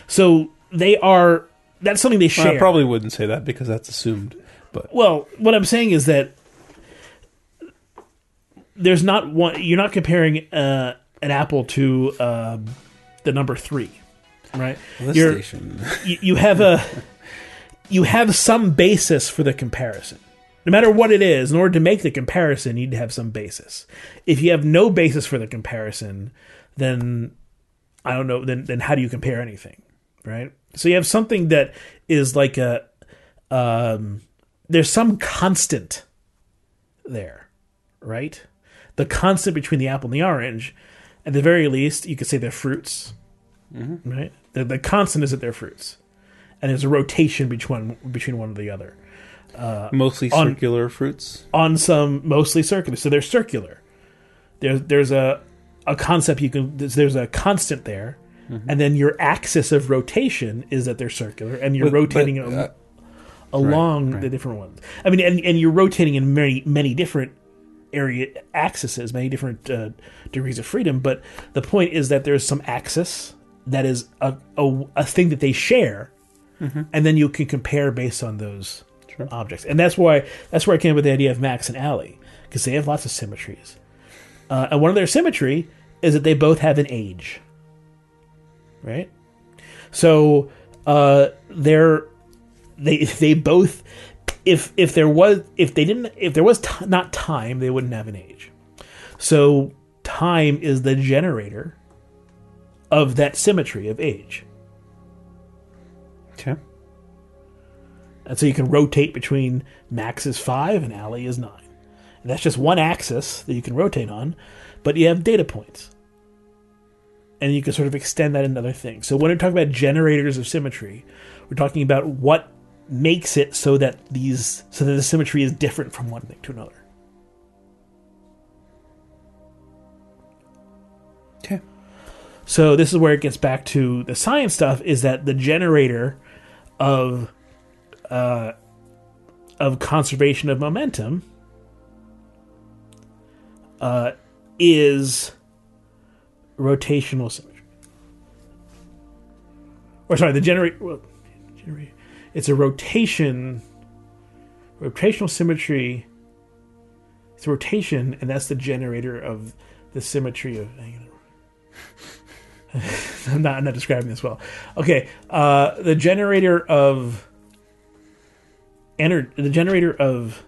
So they are. That's something they Well, share. I probably wouldn't say that because that's assumed. But Well, what I'm saying is that there's not one. You're not comparing uh, an apple to um, the number three, right? this You're- you, you have a you have some basis for the comparison. No matter what it is, in order to make the comparison, you need to have some basis. If you have no basis for the comparison, then I don't know. Then then how do you compare anything, right? So you have something that is like a um, there's some constant there, right? The constant between the apple and the orange, at the very least, you could say they're fruits, right? The, the constant is that they're fruits, and there's a rotation between between one and the other mostly on- circular fruits. on some mostly circular. So they're circular. There's there's a a concept you can there's, there's a constant there, and then your axis of rotation is that they're circular, and you're But- but, rotating uh, them along right. the different ones. I mean, and and you're rotating in many many different area axes, many different uh, degrees of freedom. But the point is that there's some axis that is a a, a thing that they share, and then you can compare based on those Objects. And that's why that's where I came up with the idea of Max and Allie because they have lots of symmetries. Uh, and one of their symmetry is that they both have an age, right? So uh, they're they they both if if there was if they didn't if there was t- not time they wouldn't have an age. So time is the generator of that symmetry of age. And so you can rotate between Max is five and Allie is nine. And that's just one axis that you can rotate on, but you have data points. And you can sort of extend that into other things. So when we talk about generators of symmetry, we're talking about what makes it so that these so that the symmetry is different from one thing to another. Okay. So this is where it gets back to the science stuff is that the generator of uh, of conservation of momentum uh, is rotational symmetry. Or sorry, the generator. Well, generator it's a rotation. Rotational symmetry. It's rotation, and that's the generator of the symmetry of. I'm not, I'm not describing this well. Okay, uh, the generator of ener- the generator of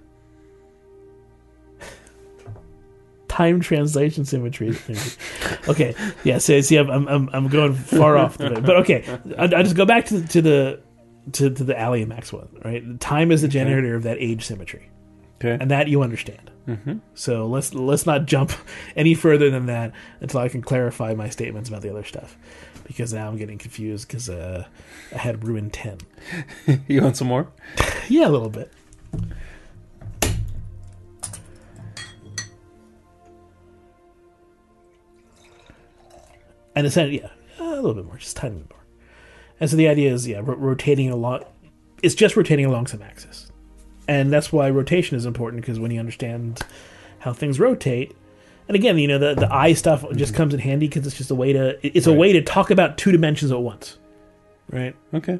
time translation symmetry. okay, yeah. So see, I'm I'm I'm, going far off the bit, but okay. I, I just go back to the, to the to, to the Allie and Max one. Right, time is the generator of that age symmetry Okay. and that you understand. Mm-hmm. So let's let's not jump any further than that until I can clarify my statements about the other stuff, because now I'm getting confused because uh, I had ruined ten. you want some more? Yeah, a little bit. And it's yeah, a little bit more, just a tiny bit more. And so the idea is, yeah, ro- rotating along. It's just rotating along some axis, and that's why rotation is important because when you understand how things rotate, and again, you know, the the eye stuff just comes in handy because it's just a way to it's a way to talk about two dimensions at once, right? Okay.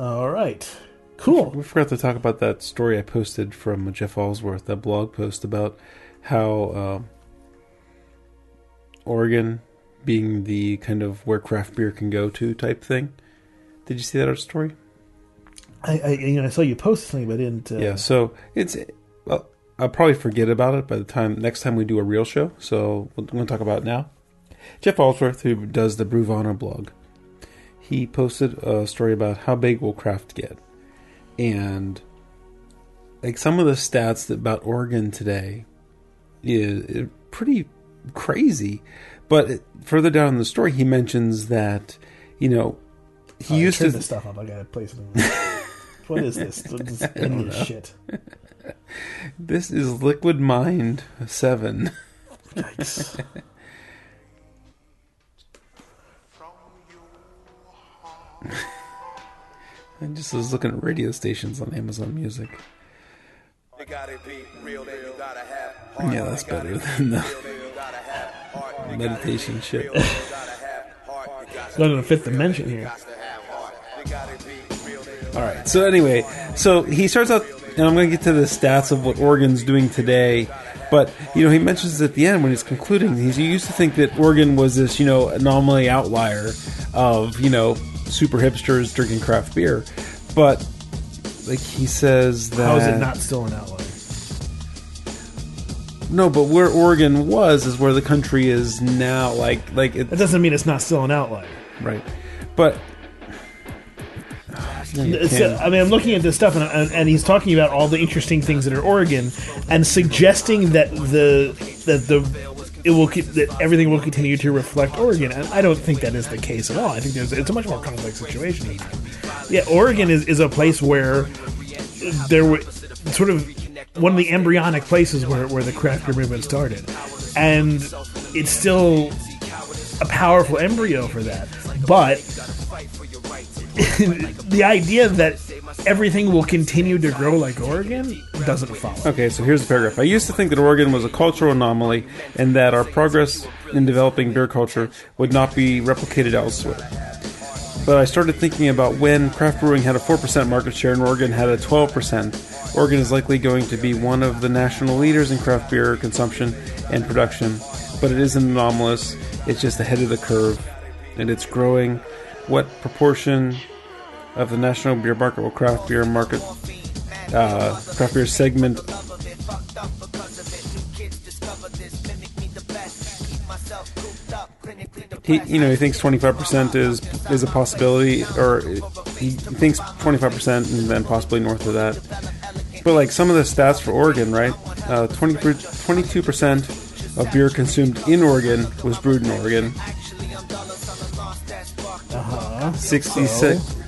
All right, cool. We forgot to talk about that story I posted from Jeff Alworth, that blog post about how um, Oregon being the kind of where craft beer can go to type thing. Did you see that art story? I, I you know I saw you post something, but I didn't. Uh, Yeah, so it's well, I'll probably forget about it by the time next time we do a real show. So we're going to talk about it now. Jeff Alworth, who does the Beervana blog, he posted a story about how big will craft get, and like some of the stats about Oregon today is, pretty crazy. But further down in the story, he mentions that you know he Oh, used turn to this stuff up. I gotta play something. what is this? What is this shit? This is Liquid Mind Seven. Yikes. I just was looking at radio stations on Amazon Music. You gotta be real, you gotta have heart. Yeah, that's better than the real, then you gotta have heart. You gotta meditation be shit. real, then you gotta have heart. You got Going to the fifth dimension here. to have heart. You gotta be real, then you All right. So anyway, so he starts out, and I'm going to get to the stats of what Oregon's doing today. But you know, he mentions at the end when he's concluding, he's, he used to think that Oregon was this you know anomaly outlier of you know super hipsters drinking craft beer, but like he says that How is it not still an outlier? no, but where Oregon was is where the country is now. Like like it, That doesn't mean it's not still an outlier. right, but. I mean, I'm looking at this stuff, and, and, and he's talking about all the interesting things that are Oregon, and suggesting that the that the it will that everything will continue to reflect Oregon. And I don't think that is the case at all. I think there's it's a much more complex situation. Yeah, Oregon is, is a place where there were sort of one of the embryonic places where, where the craft beer movement started, and it's still a powerful embryo for that. But the idea that everything will continue to grow like Oregon doesn't follow. Okay, so here's the paragraph. I used to think that Oregon was a cultural anomaly and that our progress in developing beer culture would not be replicated elsewhere. But I started thinking about when craft brewing had a 4% market share and Oregon had a 12%. Oregon is likely going to be one of the national leaders in craft beer consumption and production, but it isn't anomalous. It's just ahead of the curve, and it's growing. What proportion of the national beer market will craft beer market uh, craft beer segment. He you know he thinks 25% is is a possibility or he thinks 25% and then possibly north of that. But like some of the stats for Oregon right? Uh, 20 22% of beer consumed in Oregon was brewed in Oregon. Uh-huh. 66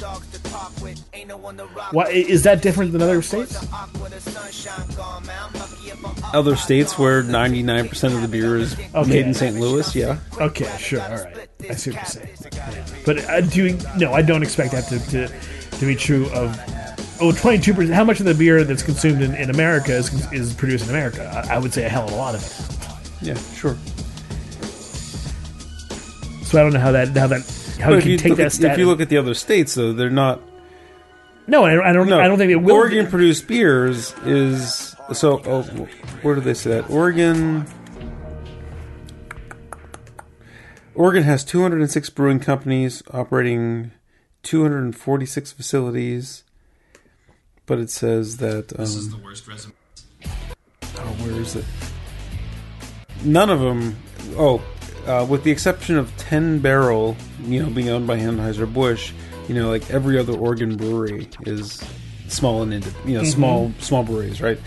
Why is that different than other states? other states where 99% of the beer is Okay. made in St. Louis yeah Okay, sure, all right. I see what you're saying. But uh, do you, no, I don't expect that to, to, to be true of. Oh, 22%. How much of the beer that's consumed in, in America is, is produced in America? I, I would say a hell of a lot of it. yeah sure So I don't know how that how that how but you if can take look that at, stat. if you look at the other states though they're not no, I, I don't. No, I don't think it will. Oregon produced beers is so. Oh, where do they say that? Oregon. Oregon has 206 brewing companies operating 246 facilities, but it says that. Um, This is the worst resume. oh, where is it? None of them. Oh, uh, with the exception of 10 Barrel, you know, being owned by Anheuser Busch, you know, like every other Oregon brewery is small and indi- you know small small breweries, right?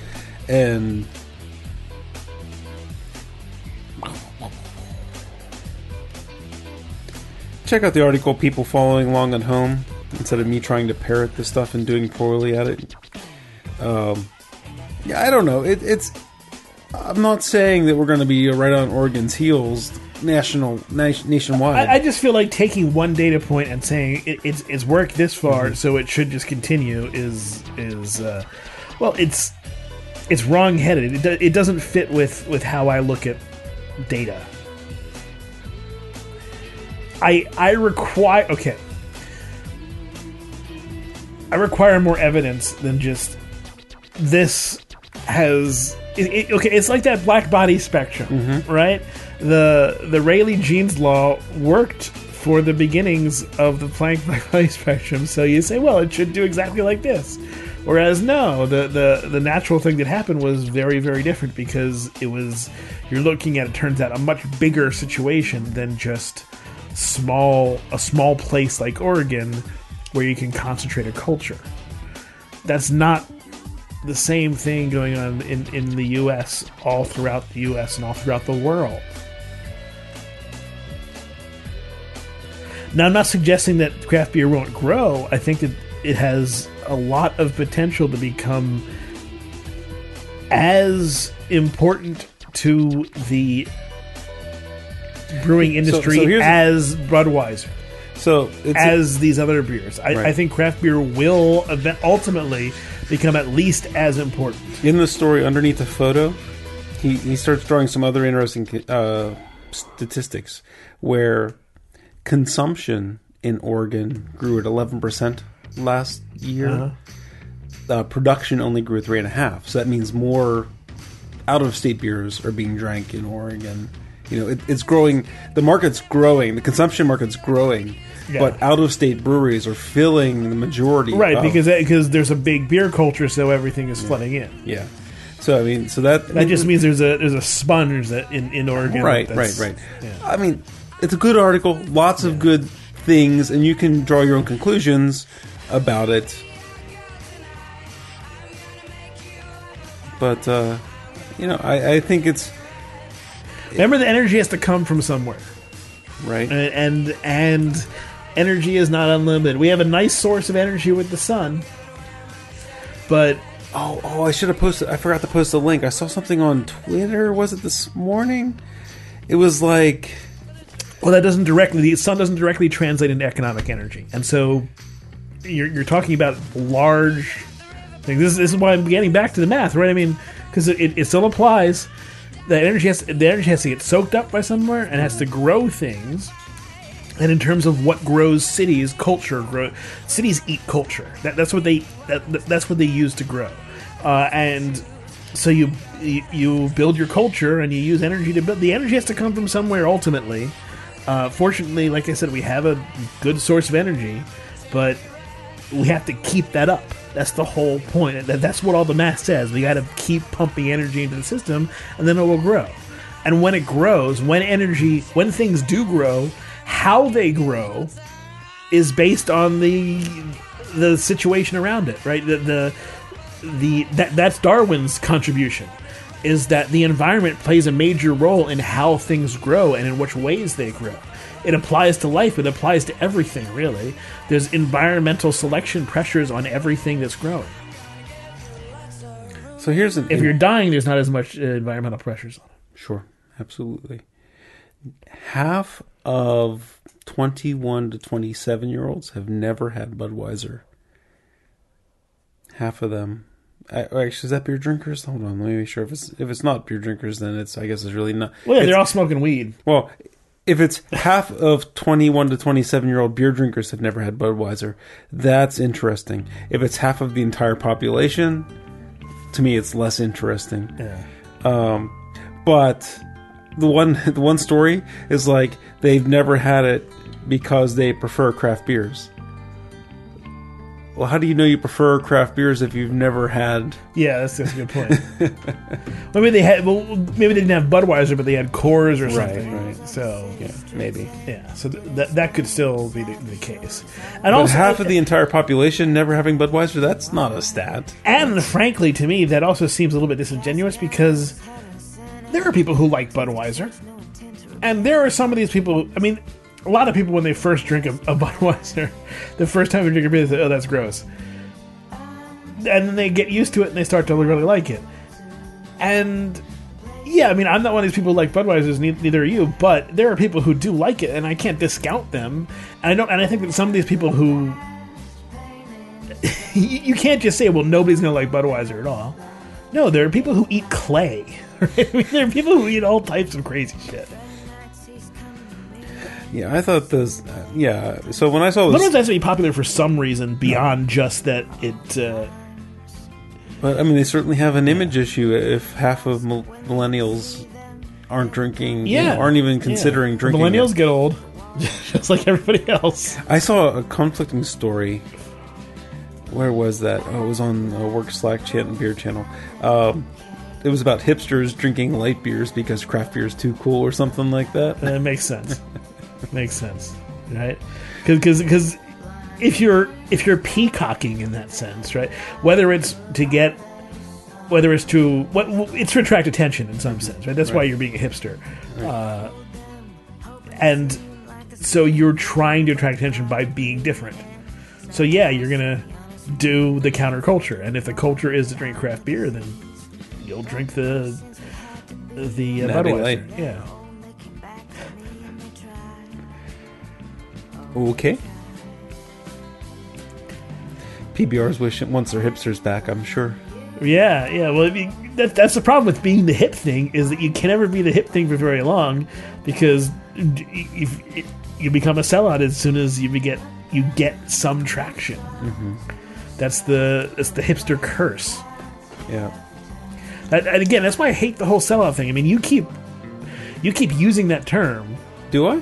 And check out the article. People following along at home instead of me trying to parrot the stuff and doing poorly at it. Um, yeah, I don't know. It, it's. I'm not saying that we're going to be right on Oregon's heels, national, nationwide. I, I just feel like taking one data point and saying it, it's it's worked this far, Mm-hmm. so it should just continue is is uh, well, it's it's wrong headed. It, do, it doesn't fit with with how I look at data. I I require okay. I require more evidence than just this has it, it- okay. It's like that black body spectrum, mm-hmm. right? The the Rayleigh Jeans law worked for the beginnings of the Planck black body spectrum. So you say, well, it should do exactly like this. Whereas no, the, the the natural thing that happened was very very different because it was you're looking at it turns out a much bigger situation than just small a small place like Oregon where you can concentrate a culture. That's not the same thing going on in, in the U.S. all throughout the U.S. and all throughout the world. Now, I'm not suggesting that craft beer won't grow. I think that it has a lot of potential to become as important to the brewing industry so here's- as Budweiser, So it's as these other beers. I, Right. I think craft beer will event- ultimately become at least as important. in the story underneath the photo, he, he starts drawing some other interesting uh, statistics where consumption in Oregon grew at 11% last year. Uh-huh. Uh, production only grew at 3.5. So that means more out of state beers are being drank in Oregon. You know, it, it's growing. The market's growing. The consumption market's growing. Yeah. But out of state breweries are filling the majority. Right, of- because because there's a big beer culture, so everything is flooding in. yeah. So I mean, so that That just means there's a there's a sponge that in, in Oregon. right, that's- right, right. yeah. I mean, it's a good article, lots of good things, and you can draw your own conclusions about it. But uh, you know, I, I think it's Remember, the energy has to come from somewhere, right. and and and energy is not unlimited. We have a nice source of energy with the sun, but Oh, oh, I should have posted. I forgot to post the link. I saw something on Twitter. Was it this morning? It was like well, that doesn't directly the sun doesn't directly translate into economic energy, and so you're you're talking about large. Like this, this is why I'm getting back to the math, right? I mean, because it, it still applies. The energy has the energy has to get soaked up by somewhere and has to grow things. And in terms of what grows cities, culture grow. Cities eat culture. That, that's what they that, that's what they use to grow. Uh, and so you, you build your culture and you use energy to build. The energy has to come from somewhere ultimately. Uh, fortunately, like I said, we have a good source of energy, but we have to keep that up. That's the whole point. That's what all the math says. We got to keep pumping energy into the system, and then it will grow. And when it grows, when energy, when things do grow, how they grow is based on the the situation around it, right? The the, the that that's Darwin's contribution is that the environment plays a major role in how things grow and in which ways they grow. It applies to life, it applies to everything, really. There's environmental selection pressures on everything that's growing. so. Here's an If you're dying, there's not as much environmental pressures on it. Sure, absolutely. Half of 21 to 27 year olds have never had Budweiser. Half of them. I, actually, is that beer drinkers? Hold on, let me make sure. If it's if it's not beer drinkers, then it's I guess it's really not. Well, yeah, they're all smoking weed. well, if it's half of 21 to 27 year old beer drinkers have never had Budweiser, that's interesting. If it's half of the entire population, to me, it's less interesting. Yeah. Um, but the one the one story is like they've never had it because they prefer craft beers. Well, how do you know you prefer craft beers if you've never had? Yeah, that's, that's a good point. maybe they had, well, maybe they didn't have Budweiser, but they had Coors or Right, something. right. So Yeah, maybe. yeah, so th- that that could still be the, the case. And But also, half of uh, the entire population never having Budweiser—that's not a stat. and frankly, to me, that also seems a little bit disingenuous because there are people who like Budweiser, and there are some of these people. I mean, a lot of people when they first drink a, a Budweiser, the first time they drink a beer, they say, "Oh, that's gross," and then they get used to it and they start to really like it. And yeah, I mean, I'm not one of these people who like Budweiser's. Neither are you, but there are people who do like it, and I can't discount them. And I don't. And I think that some of these people who you can't just say, well, nobody's going to like Budweiser at all. No, there are people who eat clay. Right? I mean, there are people who eat all types of crazy shit. Yeah, I thought this. Uh, yeah, so when I saw this, Budweiser has to be popular for some reason beyond just that it. Uh, but I mean, they certainly have an image issue if half of mil- millennials aren't drinking, you yeah, know, aren't even considering yeah. drinking. Millennials it. get old, just like everybody else. I saw a conflicting story. Where was that? Oh, it was on a work Slack chat and beer channel. Um, it was about hipsters drinking light beers because craft beer is too cool or something like that. That makes sense. makes sense, right? Because because if you're if you're peacocking in that sense, right? Whether it's to get whether it's to what it's to attract attention in some sense, right? That's why you're being a hipster, uh, and so you're trying to attract attention by being different. So yeah, you're gonna do the counterculture, and if the culture is to drink craft beer, then you'll drink the the uh, Budweiser. Yeah. Okay. PBRs wish once their hipsters back. I'm sure. Yeah, yeah. Well, I mean, that, that's the problem with being the hip thing is that you can never be the hip thing for very long because if you become a sellout as soon as you get you get some traction. Mm-hmm. That's the that's the hipster curse. Yeah. That, and again, that's why I hate the whole sellout thing. I mean, you keep you keep using that term. Do I?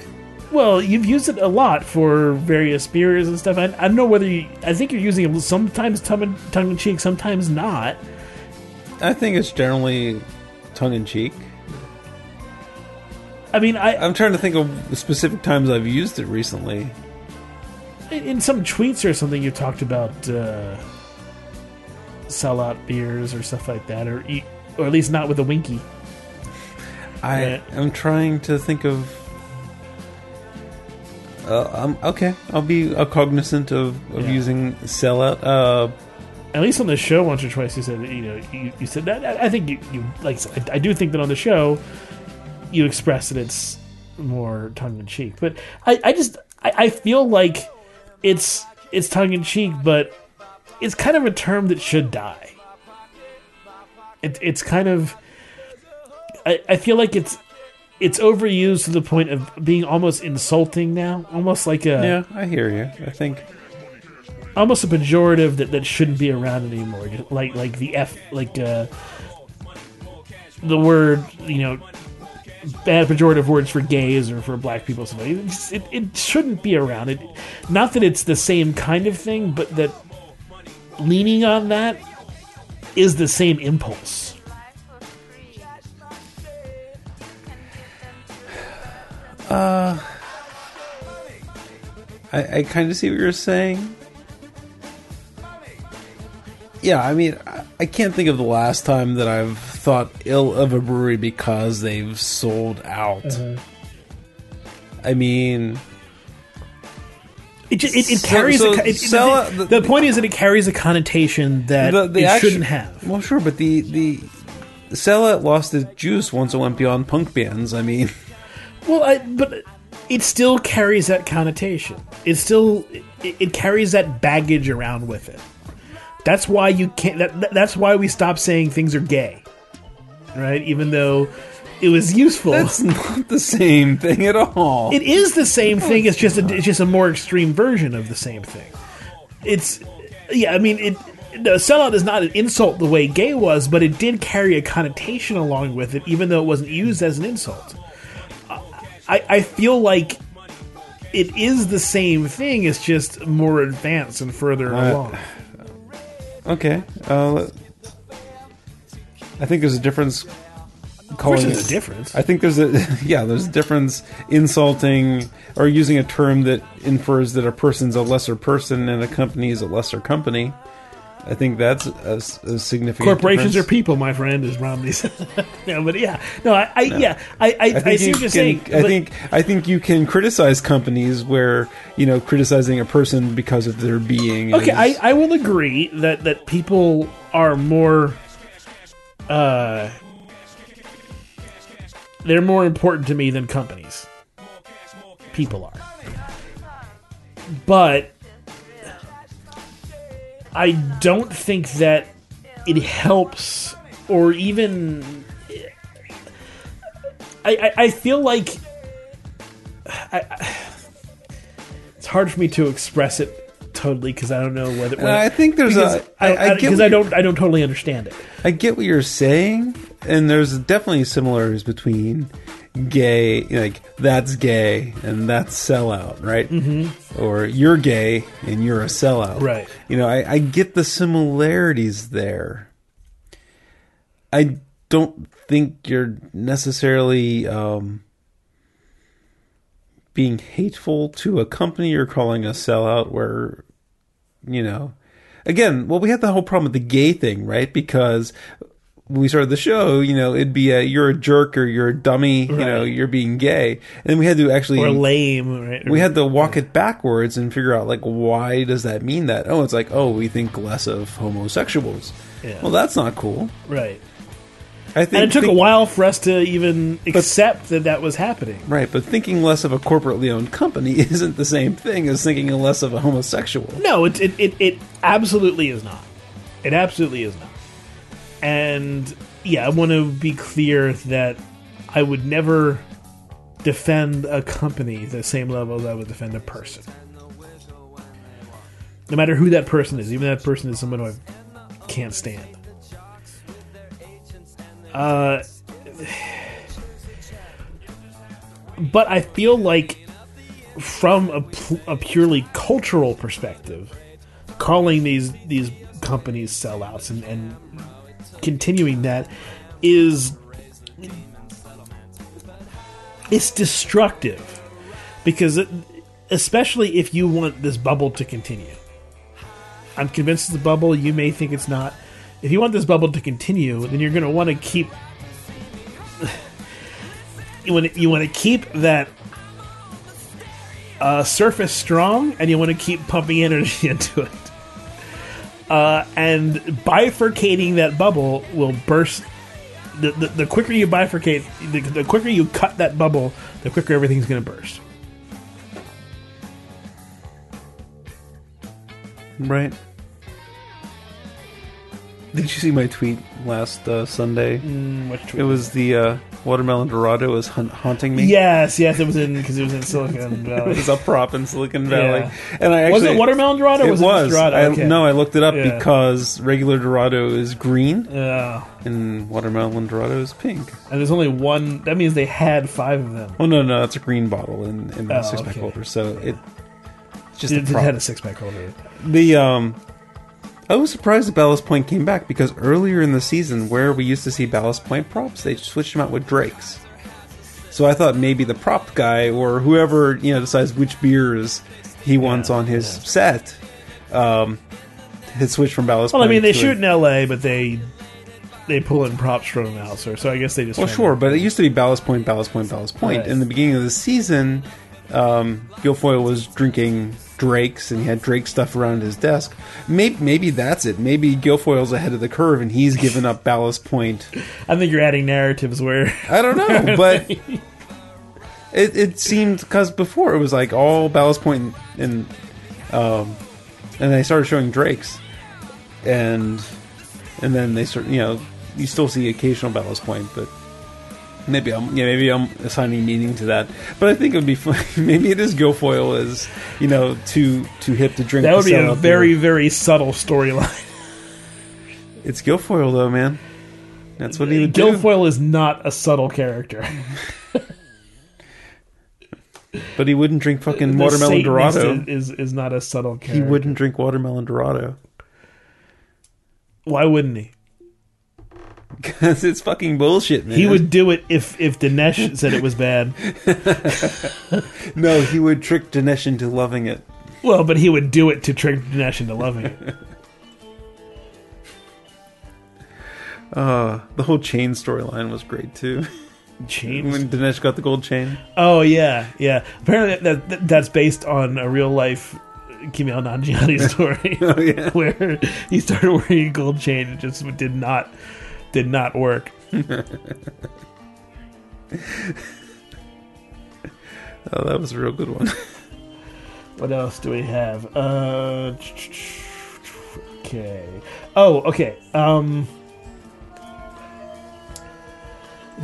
Well, you've used it a lot for various beers and stuff. I, I don't know whether you. I think you're using it sometimes tongue tongue in cheek, sometimes not. I think it's generally tongue in cheek. I mean, I, I'm trying to think of specific times I've used it recently. in some tweets or something you talked about uh, sellout beers or stuff like that, or e- or at least not with a winky. I Yeah. am trying to think of. Uh, I'm okay. I'll be uh, cognizant of, of Yeah. using sellout. Uh, At least on the show, once or twice, you said that, you know you, you said that. I I think you, you like I I, I do think that on the show you express that it's more tongue in cheek, but I, I just I, I feel like it's it's tongue in cheek, but it's kind of a term that should die. It, it's kind of I, I feel like it's it's overused to the point of being almost insulting now, almost like a yeah, I hear you. I think almost a pejorative that, that shouldn't be around anymore. Just Like like the f like uh, the word you know bad pejorative words for gays or for black people. So it, just- it it shouldn't be around. It not that it's the same kind of thing, but that leaning on that is the same impulse. Uh, I, I kind of see what you're saying. Yeah, I mean, I, I can't think of the last time that I've thought ill of a brewery because they've sold out. Mm-hmm. I mean, It, ju- it, it carries so a, it, sell- the, the point is that it carries a connotation that the, the it shouldn't have. Well, sure, but the the sellout lost its juice once it went beyond punk bands. I mean, Well, I, but it still carries that connotation. It still it, it carries that baggage around with it. That's why you can't. That, that- that's why we stopped saying things are gay, right? Even though it was useful. that's not the same thing at all. it is the same thing. It's just a, it's just a more extreme version of the same thing. It's yeah. I mean, it. No, sellout is not an insult the way gay was, but it did carry a connotation along with it, even though it wasn't used as an insult. I, I feel like it is the same thing. It's just more advanced and further Uh, along. Okay. Uh, I think there's a difference. Of Calling there's it- a difference. I think there's a yeah, there's a difference insulting or using a term that infers that a person's a lesser person and a company is a lesser company. I think that's a significant. Corporations difference. are people, my friend, as Romney said. no, but yeah, no, I, I yeah, I, I, I I, think see you what you're can, saying. I but- think I think you can criticize companies where you know criticizing a person because of their being. Okay, is- I, I will agree that, that people are more uh they're more important to me than companies. People are. But I don't think that it helps or even I, I, I feel like I, I, it's hard for me to express it totally because I don't know whether. And I think there's a- because I- I, I I don't I don't totally understand it. I get what you're saying, and there's definitely similarities between gay, like that's gay and that's sellout, right? Mm-hmm. Or you're gay and you're a sellout, Right. You know, I, I get the similarities there. I don't think you're necessarily um, being hateful to a company you're calling a sellout, where you know again, well, we had the whole problem with the gay thing, right? Because we started the show, you know, it'd be a you're a jerk or you're a dummy, you know, you're being gay, and then we had to actually or lame. Right? we had to walk it backwards and figure out like why does that mean that? Oh, it's like oh, we think less of homosexuals. Yeah. Well, that's not cool. right. I think And it took think- a while for us to even accept that that was happening. Right, but thinking less of a corporately owned company isn't the same thing as thinking less of a homosexual. No, it, it, it, it absolutely is not. It absolutely is not. And yeah, I want to be clear that I would never defend a company the same level as I would defend a person. No matter who that person is, even that person is someone who I can't stand. Uh, but I feel like from a, a purely cultural perspective, calling these these companies sellouts and, and continuing that is it's destructive because it, especially if you want this bubble to continue. I'm convinced it's a bubble. You may think it's not. If you want this bubble to continue, then you're going to want to keep you want to, you want to keep that uh, surface strong, and you want to keep pumping energy into it. Uh, and bifurcating that bubble will burst. The, the, the quicker you bifurcate, the, the quicker you cut that bubble, the quicker everything's going to burst. Right. Did you see my tweet last uh, Sunday? Which It was the uh, watermelon Dorado hunt- haunting me. yes, yes, it was in because it was in Silicon Valley. it was a prop in Silicon Valley, Yeah. and I actually was it watermelon Dorado? or It was, was. it Dorado? I, okay. No, I looked it up Yeah. because regular Dorado is green Yeah. and watermelon Dorado is pink. and there's only one. That means they had five of them. Oh no, no, that's a green bottle in, in the Oh, six pack okay. holder. So it it's just It, a it prop. had a six pack holder. The um, I was surprised that Ballast Point came back because earlier in the season, where we used to see Ballast Point props, they switched them out with Drakes. So I thought maybe the prop guy or whoever you know decides which beers he wants on his set, um, had switched from Ballast point. Well, I mean, they shoot a- in L.A., but they they pull in props from elsewhere. So I guess they just. Well, sure, but it used to be Ballast Point, Ballast Point, Ballast Point. Right. In the beginning of the season, um, Gilfoyle was drinking Drake's, and he had Drake stuff around his desk. Maybe, maybe that's it. Maybe Gilfoyle's ahead of the curve, and he's given up Ballast Point. I think you're adding narratives where I don't know, but it, it seemed because before it was like all Ballast Point and um, and they started showing Drake's, and and then they start, you know, you still see occasional Ballast Point, but maybe I'm, yeah, maybe I'm assigning meaning to that. But I think it would be fun. maybe it is Gilfoyle is, you know, too too hip to drink. that would be a very beer. very subtle storyline. It's Gilfoyle though, man. That's what he would do. Gilfoyle is not a subtle character. But he wouldn't drink fucking The watermelon Satanist Dorado. is, is is not a subtle character. He wouldn't drink watermelon Dorado Why wouldn't he? Because it's fucking bullshit, man. He would do it if if Dinesh said it was bad. no, he would trick Dinesh into loving it. Well, but he would do it to trick Dinesh into loving it. Uh, the whole chain storyline was great too. Chain when Dinesh got the gold chain. Oh yeah, yeah. Apparently that, that that's based on a real life Kumail Nanjiani story Oh yeah, where he started wearing a gold chain. It just did not did not work. oh that was a real good one. What else do we have? Uh, okay. Oh, okay. Um,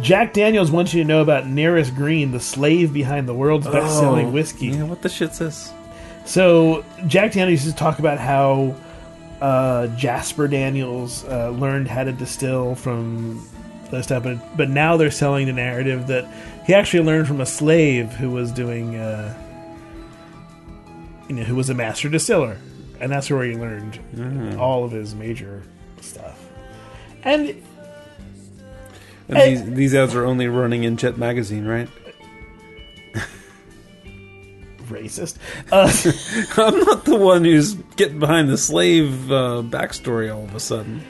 Jack Daniels wants you to know about Nearest Green, the slave behind the world's best-selling Oh, whiskey. Yeah, what the shit's this? So Jack Daniels used to talk about how uh, Jasper Daniels uh, learned how to distill from this stuff, but, but now they're selling the narrative that he actually learned from a slave who was doing, uh, you know, who was a master distiller, and that's where he learned all of his major stuff. And And Hey. these these ads are only running in Jet magazine, right? Racist. Uh, I'm not the one who's getting behind the slave uh, backstory all of a sudden.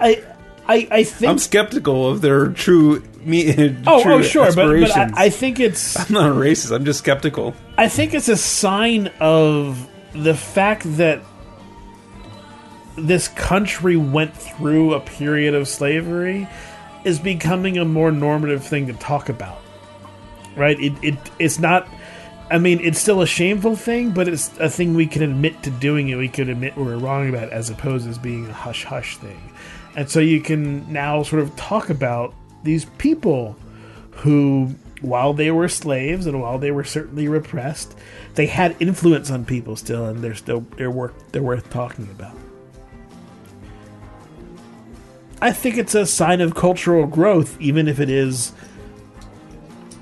I I, I think. I'm skeptical of their true me. oh, true oh, sure, but, but I. I think it's. I'm not a racist. I'm just skeptical. I think it's a sign of the fact that this country went through a period of slavery is becoming a more normative thing to talk about. Right? It, it it's not I mean, it's still a shameful thing, but it's a thing we can admit to doing it. We could admit we're wrong about, it, as opposed as being a hush hush thing. And so you can now sort of talk about these people who, while they were slaves and while they were certainly repressed, they had influence on people still, and they're still they're worth they're worth talking about. I think it's a sign of cultural growth, even if it is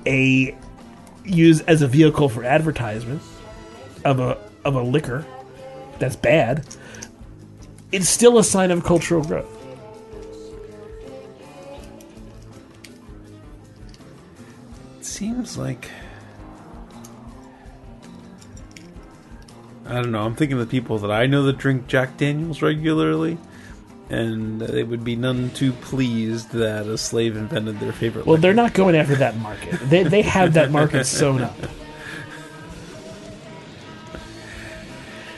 a used as a vehicle for advertisement of a of a liquor that's bad. It's still a sign of cultural growth. It seems like I don't know. I'm thinking of the people that I know that drink Jack Daniels regularly, and they would be none too pleased that a slave invented their favorite. Well, they're not going after that market. They they have that market sewn up.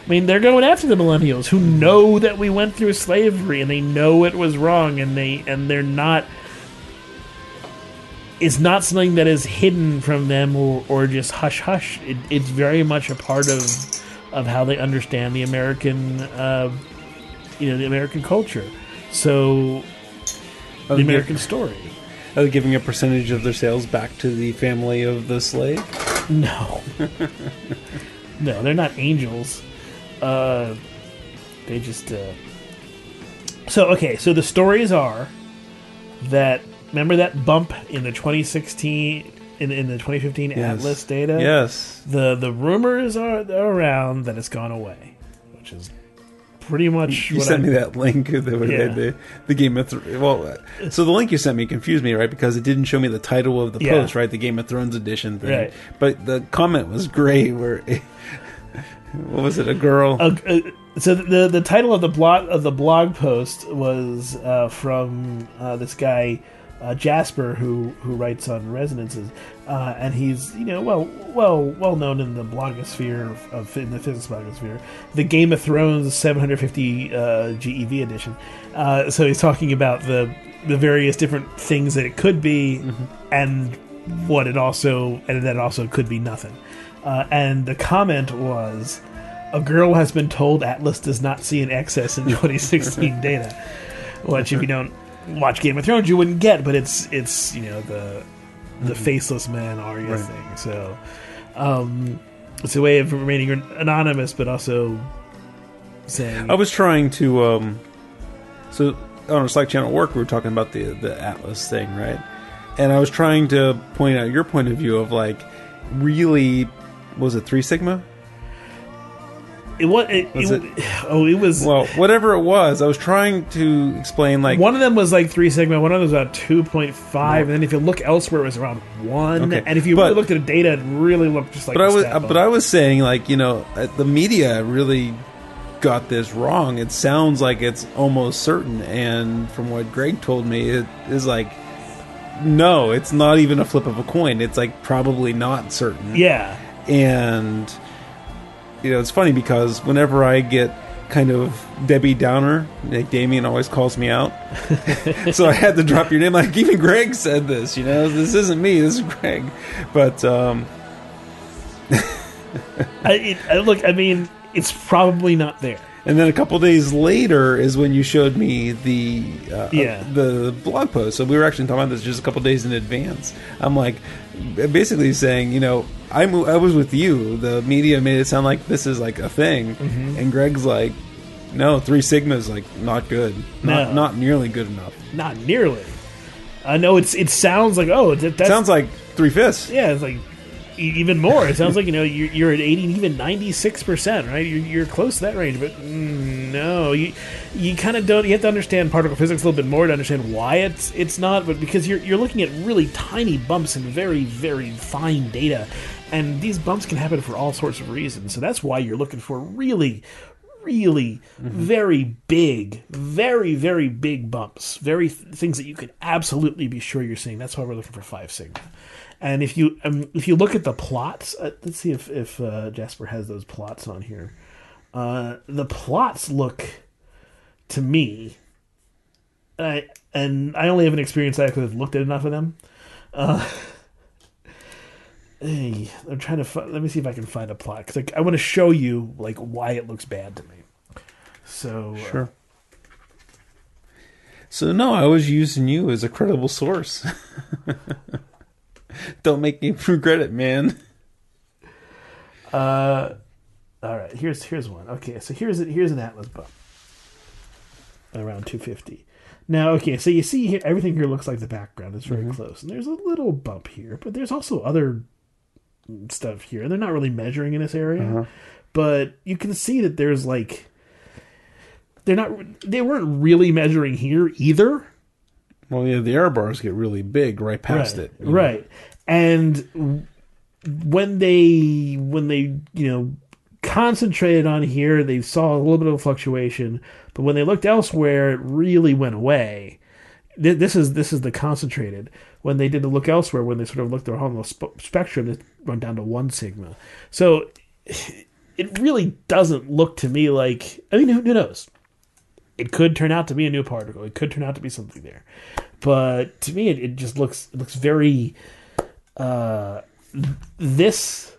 I mean, they're going after the millennials who know that we went through slavery and they know it was wrong and they and they're not it's not something that is hidden from them or, or just hush hush. It, it's very much a part of of how they understand the American uh, you know the American culture. So the. American story. Are they giving a percentage of their sales back to the family of the slave? No. no, they're not angels. Uh, they just. Uh... So, okay, so the stories are that. Remember that bump in the 2016. In, in the 2015 Atlas data? Yes. The, the rumors are around that it's gone away, which is pretty much. You sent I- me that link that would Yeah. the, the Game of Thrones. Well, so the link you sent me confused me, right? Because it didn't show me the title of the Yeah. post, right? The Game of Thrones edition thing. Right. But the comment was great. Where what was it? A girl. Uh, uh, so the the title of the blog of the blog post was uh, from uh, this guy uh, Jester who who writes on resonances, uh, and he's you know well well well known in the blogosphere of, of in the physics blogosphere, the Game of Thrones 750 uh, GEV edition. Uh, so he's talking about the the various different things that it could be, and what it also and that also could be nothing. Uh, and the comment was, "A girl has been told Atlas does not see an excess in 2016 data." Which, if you don't watch Game of Thrones, you wouldn't get. But it's it's you know the the faceless man Arya Right. thing. So um, it's a way of remaining anonymous, but also saying I was trying to. um So on our Slack channel work, we were talking about the the Atlas thing, right? And I was trying to point out your point of view of like really was it three sigma? It was. It, Was it- oh, it was. Well, whatever it was, I was trying to explain like one of them was like three sigma. One of them was about two point five, and then if you look elsewhere, it was around one. Okay, And if you but- really looked at the data, it really looked just like. but I was but. I was saying like you know uh, the media really got this wrong. It sounds like it's almost certain, and from what Greg told me, it is like no, it's not even a flip of a coin. It's like probably not certain. yeah. and you know it's funny because whenever I get kind of Debbie Downer, like Damien always calls me out. so I had to drop your name. Like even Greg said this, you know, this isn't me, this is Greg. But um, I, it, I, look, I mean, it's probably not there. and then a couple days later is when you showed me the uh, Yeah. the blog post. So we were actually talking about this just a couple days in advance. I'm like, basically saying, you know, I mo- I was with you. The media made it sound like this is like a thing, Mm-hmm. and Greg's like, no, three sigma is like not good, not No. not nearly good enough. Not nearly. I know it's. It sounds like oh, that, that's Sounds like three fifths. yeah, it's like even more. It sounds like you know you're, you're at eighty, even ninety six percent, right? You're, you're close to that range, but mm, no, you you kind of don't. You have to understand particle physics a little bit more to understand why it's it's not. But because you're you're looking at really tiny bumps and very very fine data, and these bumps can happen for all sorts of reasons. So that's why you're looking for really really very big, very very big bumps, very th- things that you could absolutely be sure you're seeing. That's why we're looking for five sigma. And if you um, if you look at the plots, uh, let's see if if uh, Jester has those plots on here. Uh, the plots look to me, and I and I only have an experience that because I've looked at enough of them. Uh, hey, I'm trying to. Let me see if I can find a plot because I, I want to show you like why it looks bad to me. So uh, Sure. So no, I was using you as a credible source. Don't make me regret it, man. Uh, all right. Here's here's one. Okay, so here's it. here's an Atlas bump around 250. Now, okay, so you see here everything here looks like the background is very mm-hmm. close, and there's a little bump here, but there's also other stuff here. They're not really measuring in this area, uh-huh. but you can see that there's like they're not they weren't really measuring here either. Well, yeah, the error bars get really big right past right, it. you know. right and when they when they you know concentrated on here they saw a little bit of fluctuation but when they looked elsewhere it really went away this is this is the concentrated when they did the look elsewhere when they sort of looked around the sp- spectrum it went down to one sigma so it really doesn't look to me like i mean who, who knows it could turn out to be a new particle. It could turn out to be something there, but to me, it, it just looks it looks very. Uh, this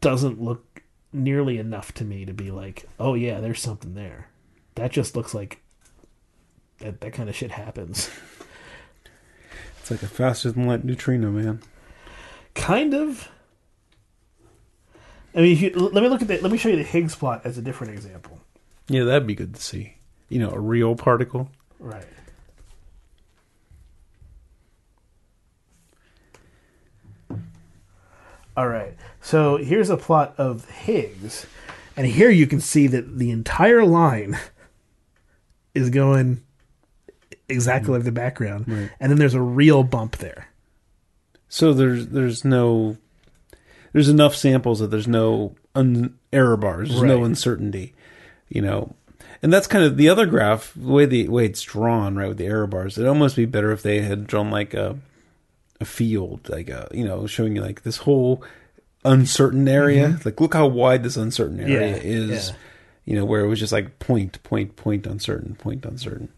doesn't look nearly enough to me to be like, oh yeah, there's something there. That just looks like that that kind of shit happens. It's like a faster than light neutrino, man. kind of. I mean, if you, let me look at the, let me show you the Higgs plot as a different example. Yeah, that'd be good to see. You know, a real particle. Right. All right. So here's a plot of Higgs, and here you can see that the entire line is going exactly like the background, Right. and then there's a real bump there. So there's there's no there's enough samples that there's no un, error bars. There's no uncertainty. You know, and that's kind of the other graph. The way the way it's drawn, right, with the error bars. It'd almost be better if they had drawn like a a field, like a you know, showing you like this whole uncertain area. Like, look how wide this uncertain area Mm-hmm. Yeah, is. yeah. You know, where it was just like point, point, point, uncertain, point, uncertain.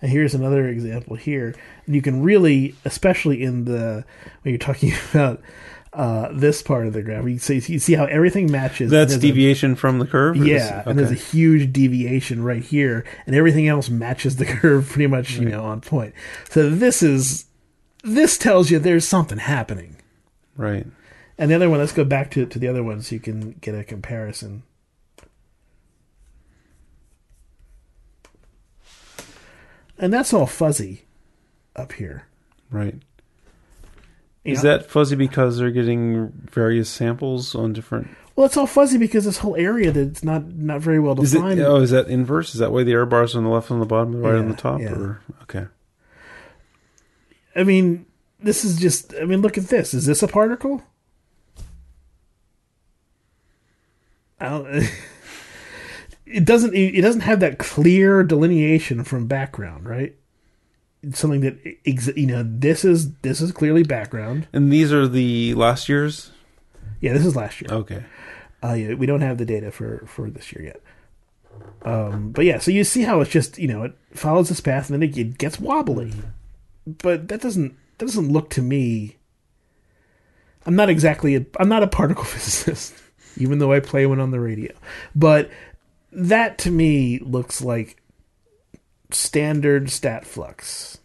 And here's another example here. And you can really, especially in the when you're talking about uh, this part of the graph, you see you see how everything matches. That's There's a- deviation from the curve. Yeah, and there's a huge deviation right here, and everything else matches the curve pretty much, you know, on point. So this is this tells you there's something happening. right. And the other one, let's go back to to the other one so you can get a comparison. And that's all fuzzy up here. Right. You Is know? that fuzzy because they're getting various samples on different? Well, it's all fuzzy because this whole area that's not not very well Is it? defined. Oh, is that inverse? Is that why the error bars on the left on the bottom, and the right on the top? yeah. Or okay, I mean, this is just. I mean, look at this. Is this a particle? I don't. It doesn't. It doesn't have that clear delineation from background, right? It's something that ex- you know. This is this is clearly background. and these are the last year's. Yeah, this is last year. Okay, Uh, yeah, we don't have the data for for this year yet. Um, but yeah, so you see how it's just you know it follows this path and then it, it gets wobbly, but that doesn't that doesn't look to me. I'm not exactly a, I'm not a particle physicist, even though I play one on the radio, but that to me looks like standard stat flux,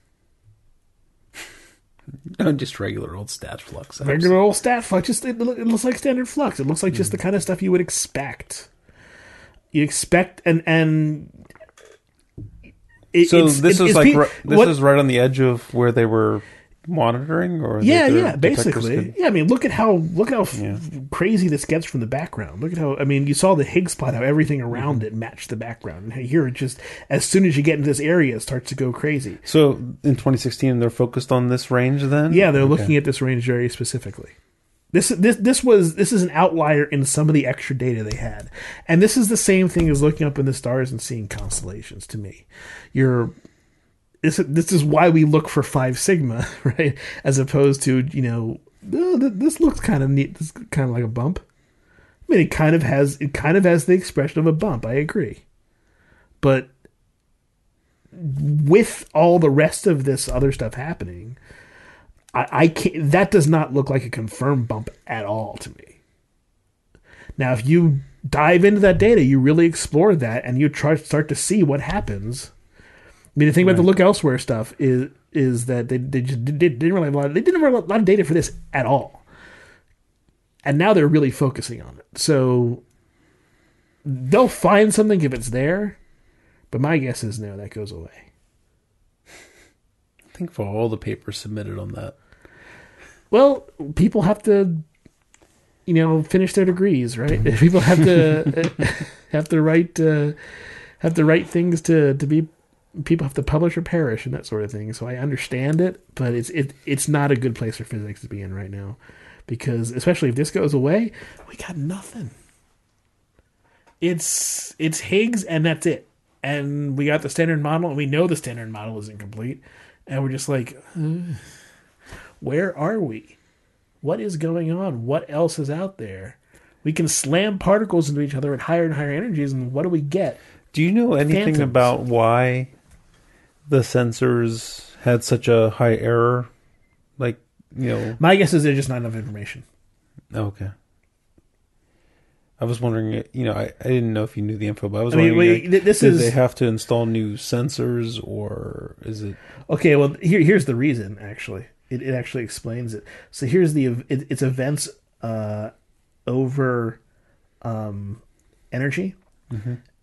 no, just regular old stat flux. regular old stat flux. Just it, it looks like standard flux. It looks like just the hmm. kind of stuff you would expect. You expect and and. it- So it's- this is like pe- ri- this what- is right on the edge of where they were monitoring, or yeah yeah basically could- yeah i mean look at how look how f- crazy this gets from the background look at how i mean you saw the higgs plot how everything around Mm-hmm. it matched the background and here it just as soon as you get into this area it starts to go crazy So in 2016, they're focused on this range. Then yeah they're Okay. looking at this range very specifically This this this was this is an outlier in some of the extra data they had, and this is the same thing as looking up in the stars and seeing constellations. To me, you're this this is why we look for five sigma, right? As opposed to you know, oh, this looks kind of neat. This is kind of like a bump. I mean, it kind of has it kind of has the expression of a bump. I agree, but with all the rest of this other stuff happening, I, I can't. That does not look like a confirmed bump at all to me. Now, if you dive into that data, you really explore that, and you try start to see what happens. I mean, the thing about the look elsewhere stuff is is that they, they just did, didn't really have a lot. Of, they didn't have a lot of data for this at all, and now they're really focusing on it. So they'll find something if it's there, but my guess is no, that goes away. I think for all the papers submitted on that. Well, people have to, you know, finish their degrees, right? people have to have to write uh, have to write things to to be. People have to publish or perish and that sort of thing. So I understand it, but it's it it's not a good place for physics to be in right now, because especially if this goes away, we got nothing. It's it's Higgs and that's it, and we got the standard model, and we know the standard model is incomplete, and we're just like. Where are we? What is going on? What else is out there? We can slam particles into each other at higher and higher energies, and what do we get? Do you know anything Phantoms. about why the sensors had such a high error? Like, you know, My guess is there's just not enough information. okay. I was wondering, you know, I, I didn't know if you knew the info, but I was I mean, wondering, wait, like, this did is- they have to install new sensors, or is it? Okay, well here here's the reason. Actually, it, it actually explains it. So here's the it, it's events uh, over um, energy,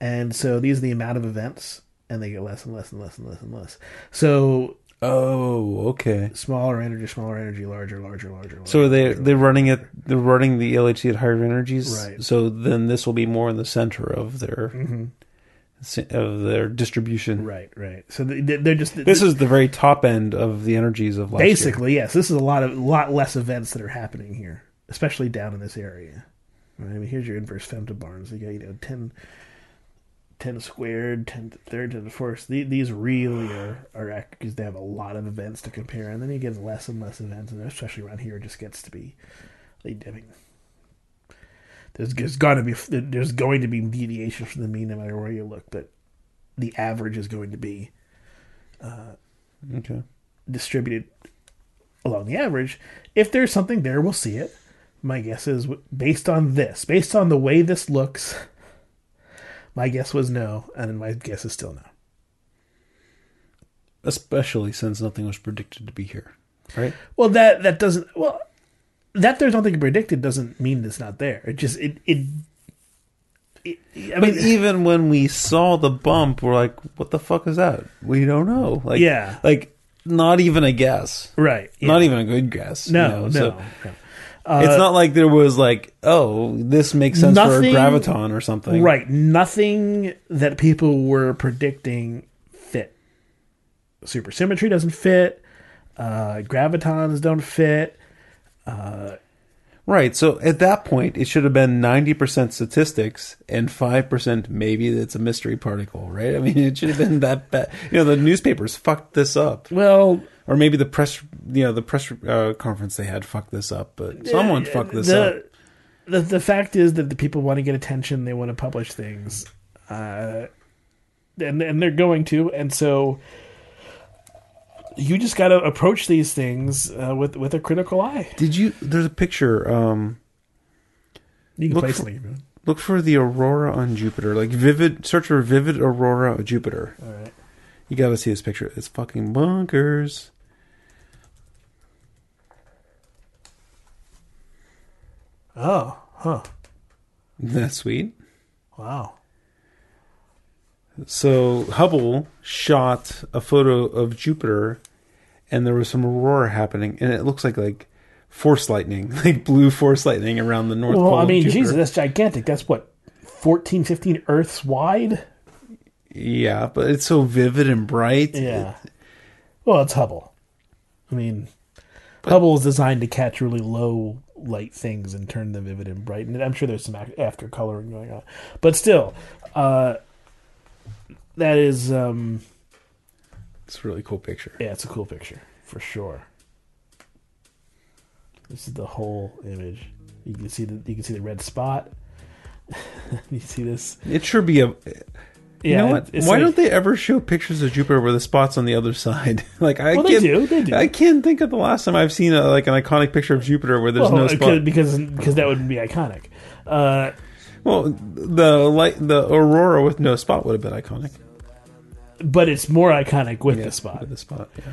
and so these are the amount of events, and they get less and less and less and less and less. So Oh, okay. smaller energy, smaller energy, larger, larger, larger. larger So they larger. they're running it. They're running the LHC at higher energies, Right. So then this will be more in the center of their of their distribution. Mm-hmm. Right, right. So they- they're just This is the very top end of the energies of last year. basically yes. This is a lot of lot less events that are happening here, especially down in this area. Right? I mean, here's your inverse femtobarns. You got you know 10, 10 squared, ten to the third, ten to the fourth. The- These really are are because they have a lot of events to compare, and then you get less and less events, and especially around here, it just gets to be. They, I mean, there's, there's got to be there's going to be deviation from the mean no matter where you look, but the average is going to be uh, Okay. distributed along the average. If there's something there, we'll see it. My guess is based on this, based on the way this looks, my guess was no, and my guess is still no. Especially since nothing was predicted to be here, right? Well, that that doesn't well that there's nothing predicted doesn't mean it's not there. It just it it. it I But mean, even when we saw the bump, we're like, "What the fuck is that?" We don't know. Like, Yeah. like not even a guess. right? yeah. Not even a good guess. you no, know, no. so- no. It's not like there was like, "Oh, this makes sense Nothing- for a graviton or something." Right. Nothing that people were predicting fit. Supersymmetry doesn't fit. Uh, gravitons don't fit. Right. So at that point, it should have been 90% statistics and 5% maybe it's a mystery particle, right? I mean, it should have been that bad. You know, the newspapers fucked this up. Well, Or maybe the press, you know, the press uh, conference they had fucked this up, but someone fucked this up. the, the the fact is that the people want to get attention. They want to publish things, uh, and and they're going to. And so you just got to approach these things uh, with with a critical eye. Did you, there's a picture, um, You can Look play for- something. if you want. look for the aurora on Jupiter, like vivid, search for vivid aurora of Jupiter. All right. You gotta see this picture. It's fucking bonkers. Oh, huh. Isn't that sweet? Wow. So Hubble shot a photo of Jupiter, and there was some aurora happening, and it looks like like force lightning, like blue force lightning around the north Well, pole. I of mean. Jesus, that's gigantic. That's what 14, 15 Earths wide. Yeah, but it's so vivid and bright. Yeah. Well, it's Hubble. I mean, Hubble is designed to catch really low light things and turn them vivid and bright. And I'm sure there's some after coloring going on, but still, uh, that is um, It's a really cool picture. yeah, it's a cool picture for sure. This is the whole image. You can see the you can see the red spot. you see this. It should be a. You know what? Why like- don't they ever show pictures of Jupiter where the spots on the other side? like I Well, can't, do, they do. I can't think of the last time I've seen a, like an iconic picture of Jupiter where there's Well, no spot. because because that would be iconic. Uh, Well, the light, the aurora with no spot would have been iconic. but it's more iconic with Yeah, the spot. With the spot. Yeah.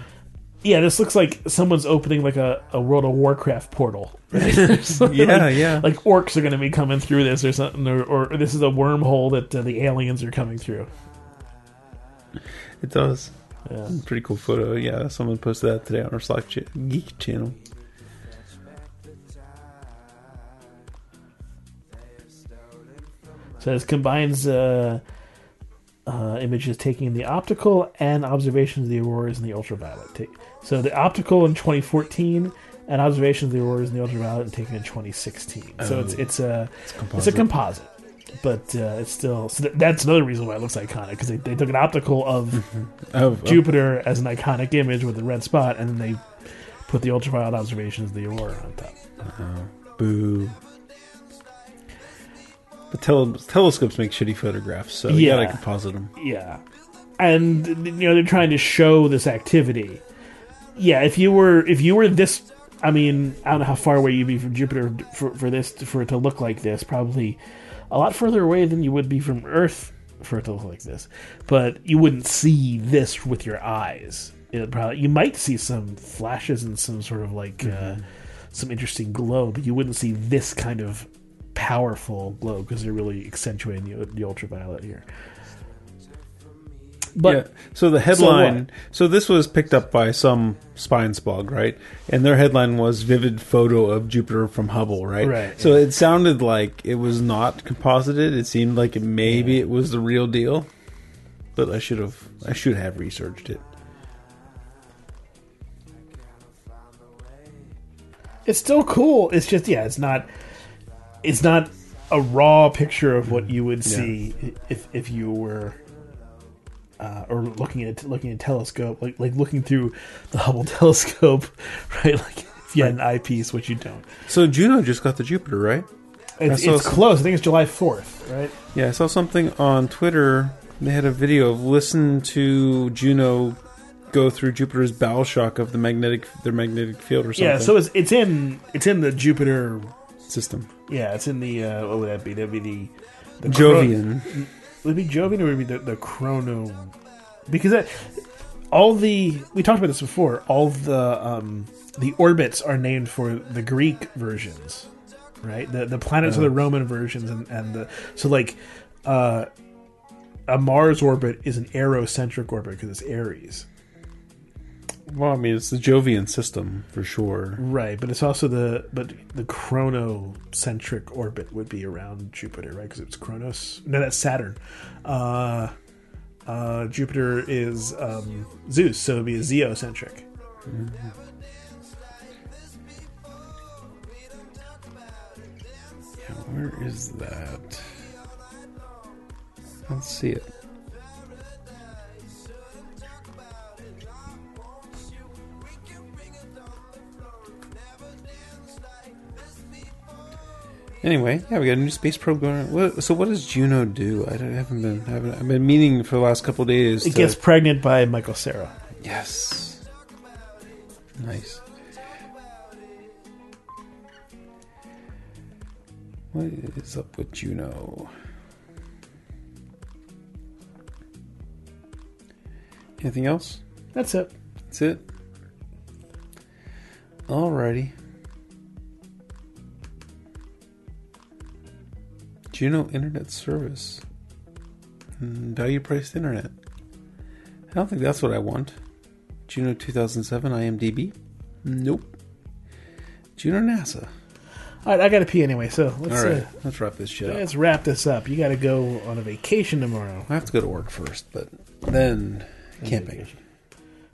Yeah, this looks like someone's opening like a, a World of Warcraft portal. Right? Yeah, like, yeah. Like orcs are going to be coming through this or something, or, or this is a wormhole that uh, the aliens are coming through. It does. Yeah. Pretty cool photo. Yeah, someone posted that today on our Slack ch- geek channel. So this combines uh, uh, images taken in the optical and observations of the auroras in the ultraviolet. So the optical in 2014 and observations of the auroras in the ultraviolet and taken in 2016. So it's it's a it's, a composite, but uh, it's still so th- that's another reason why it looks iconic because they, they took an optical of Of, of- Jupiter as an iconic image with the red spot, and then they put the ultraviolet observations of the aurora on top. boo. But tele- telescopes make shitty photographs, so you Yeah. gotta composite them. Yeah, and you know they're trying to show this activity. Yeah, if you were if you were this, I mean, I don't know how far away you'd be from Jupiter for for this for it to look like this. Probably a lot further away than you would be from Earth for it to look like this. But you wouldn't see this with your eyes. It probably you might see some flashes and some sort of like uh, some interesting glow, but you wouldn't see this kind of powerful glow because they're really accentuating the, the ultraviolet here. But yeah. So the headline. So, this was picked up by some Spines blog, right? And their headline was "Vivid photo of Jupiter from Hubble," right? Right, So it sounded like it was not composited. It seemed like it, maybe it was the real deal. But I should have. I should have researched it. it's still cool. It's just yeah, it's not it's not a raw picture of what you would see if if you were uh, or looking at looking at a telescope, like like looking through the Hubble telescope, right? Like if you had an eyepiece, which you don't. So Juno just got the Jupiter, right? It's, it's some- close. I think it's July fourth, right? Yeah, I saw something on Twitter. They had a video of listen to Juno go through Jupiter's bow shock of the magnetic their magnetic field or something. Yeah. So it's it's in it's in the Jupiter. system. Yeah, it's in the uh, what would that be? That'd be the, the Jovian. Would it be Jovian or would be the, the Chrono? Because that, all the we talked about this before. All the um, the orbits are named for the Greek versions, right? The the planets are the Roman versions, and, and the so like uh, a Mars orbit is an aerocentric orbit because it's Ares, Well, I mean, it's the Jovian system for sure. right? But it's also the but the chronocentric orbit would be around Jupiter, right? Because it's Chronos. No, that's Saturn. Uh, uh, Jupiter is um, Zeus, so it'd be a Zeocentric. Yeah, where is that? Let's see it. Anyway, yeah, we got a new space probe going. What, so, what does Juno do? I, don't, I haven't been. I haven't, I've been meaning for the last couple days. It to- gets pregnant by Michael Cera. Yes. Nice. What is up with Juno? Anything else? That's it. That's it. Alrighty. Juno Internet Service. Mm, Value priced internet. I don't think that's what I want. Juno 2007 IMDb? Nope. Juno NASA. All right, I got to pee anyway, so let's Alright, uh, let's wrap this shit up. let's wrap this up. You got to go on a vacation tomorrow. I have to go to work first, but then camping.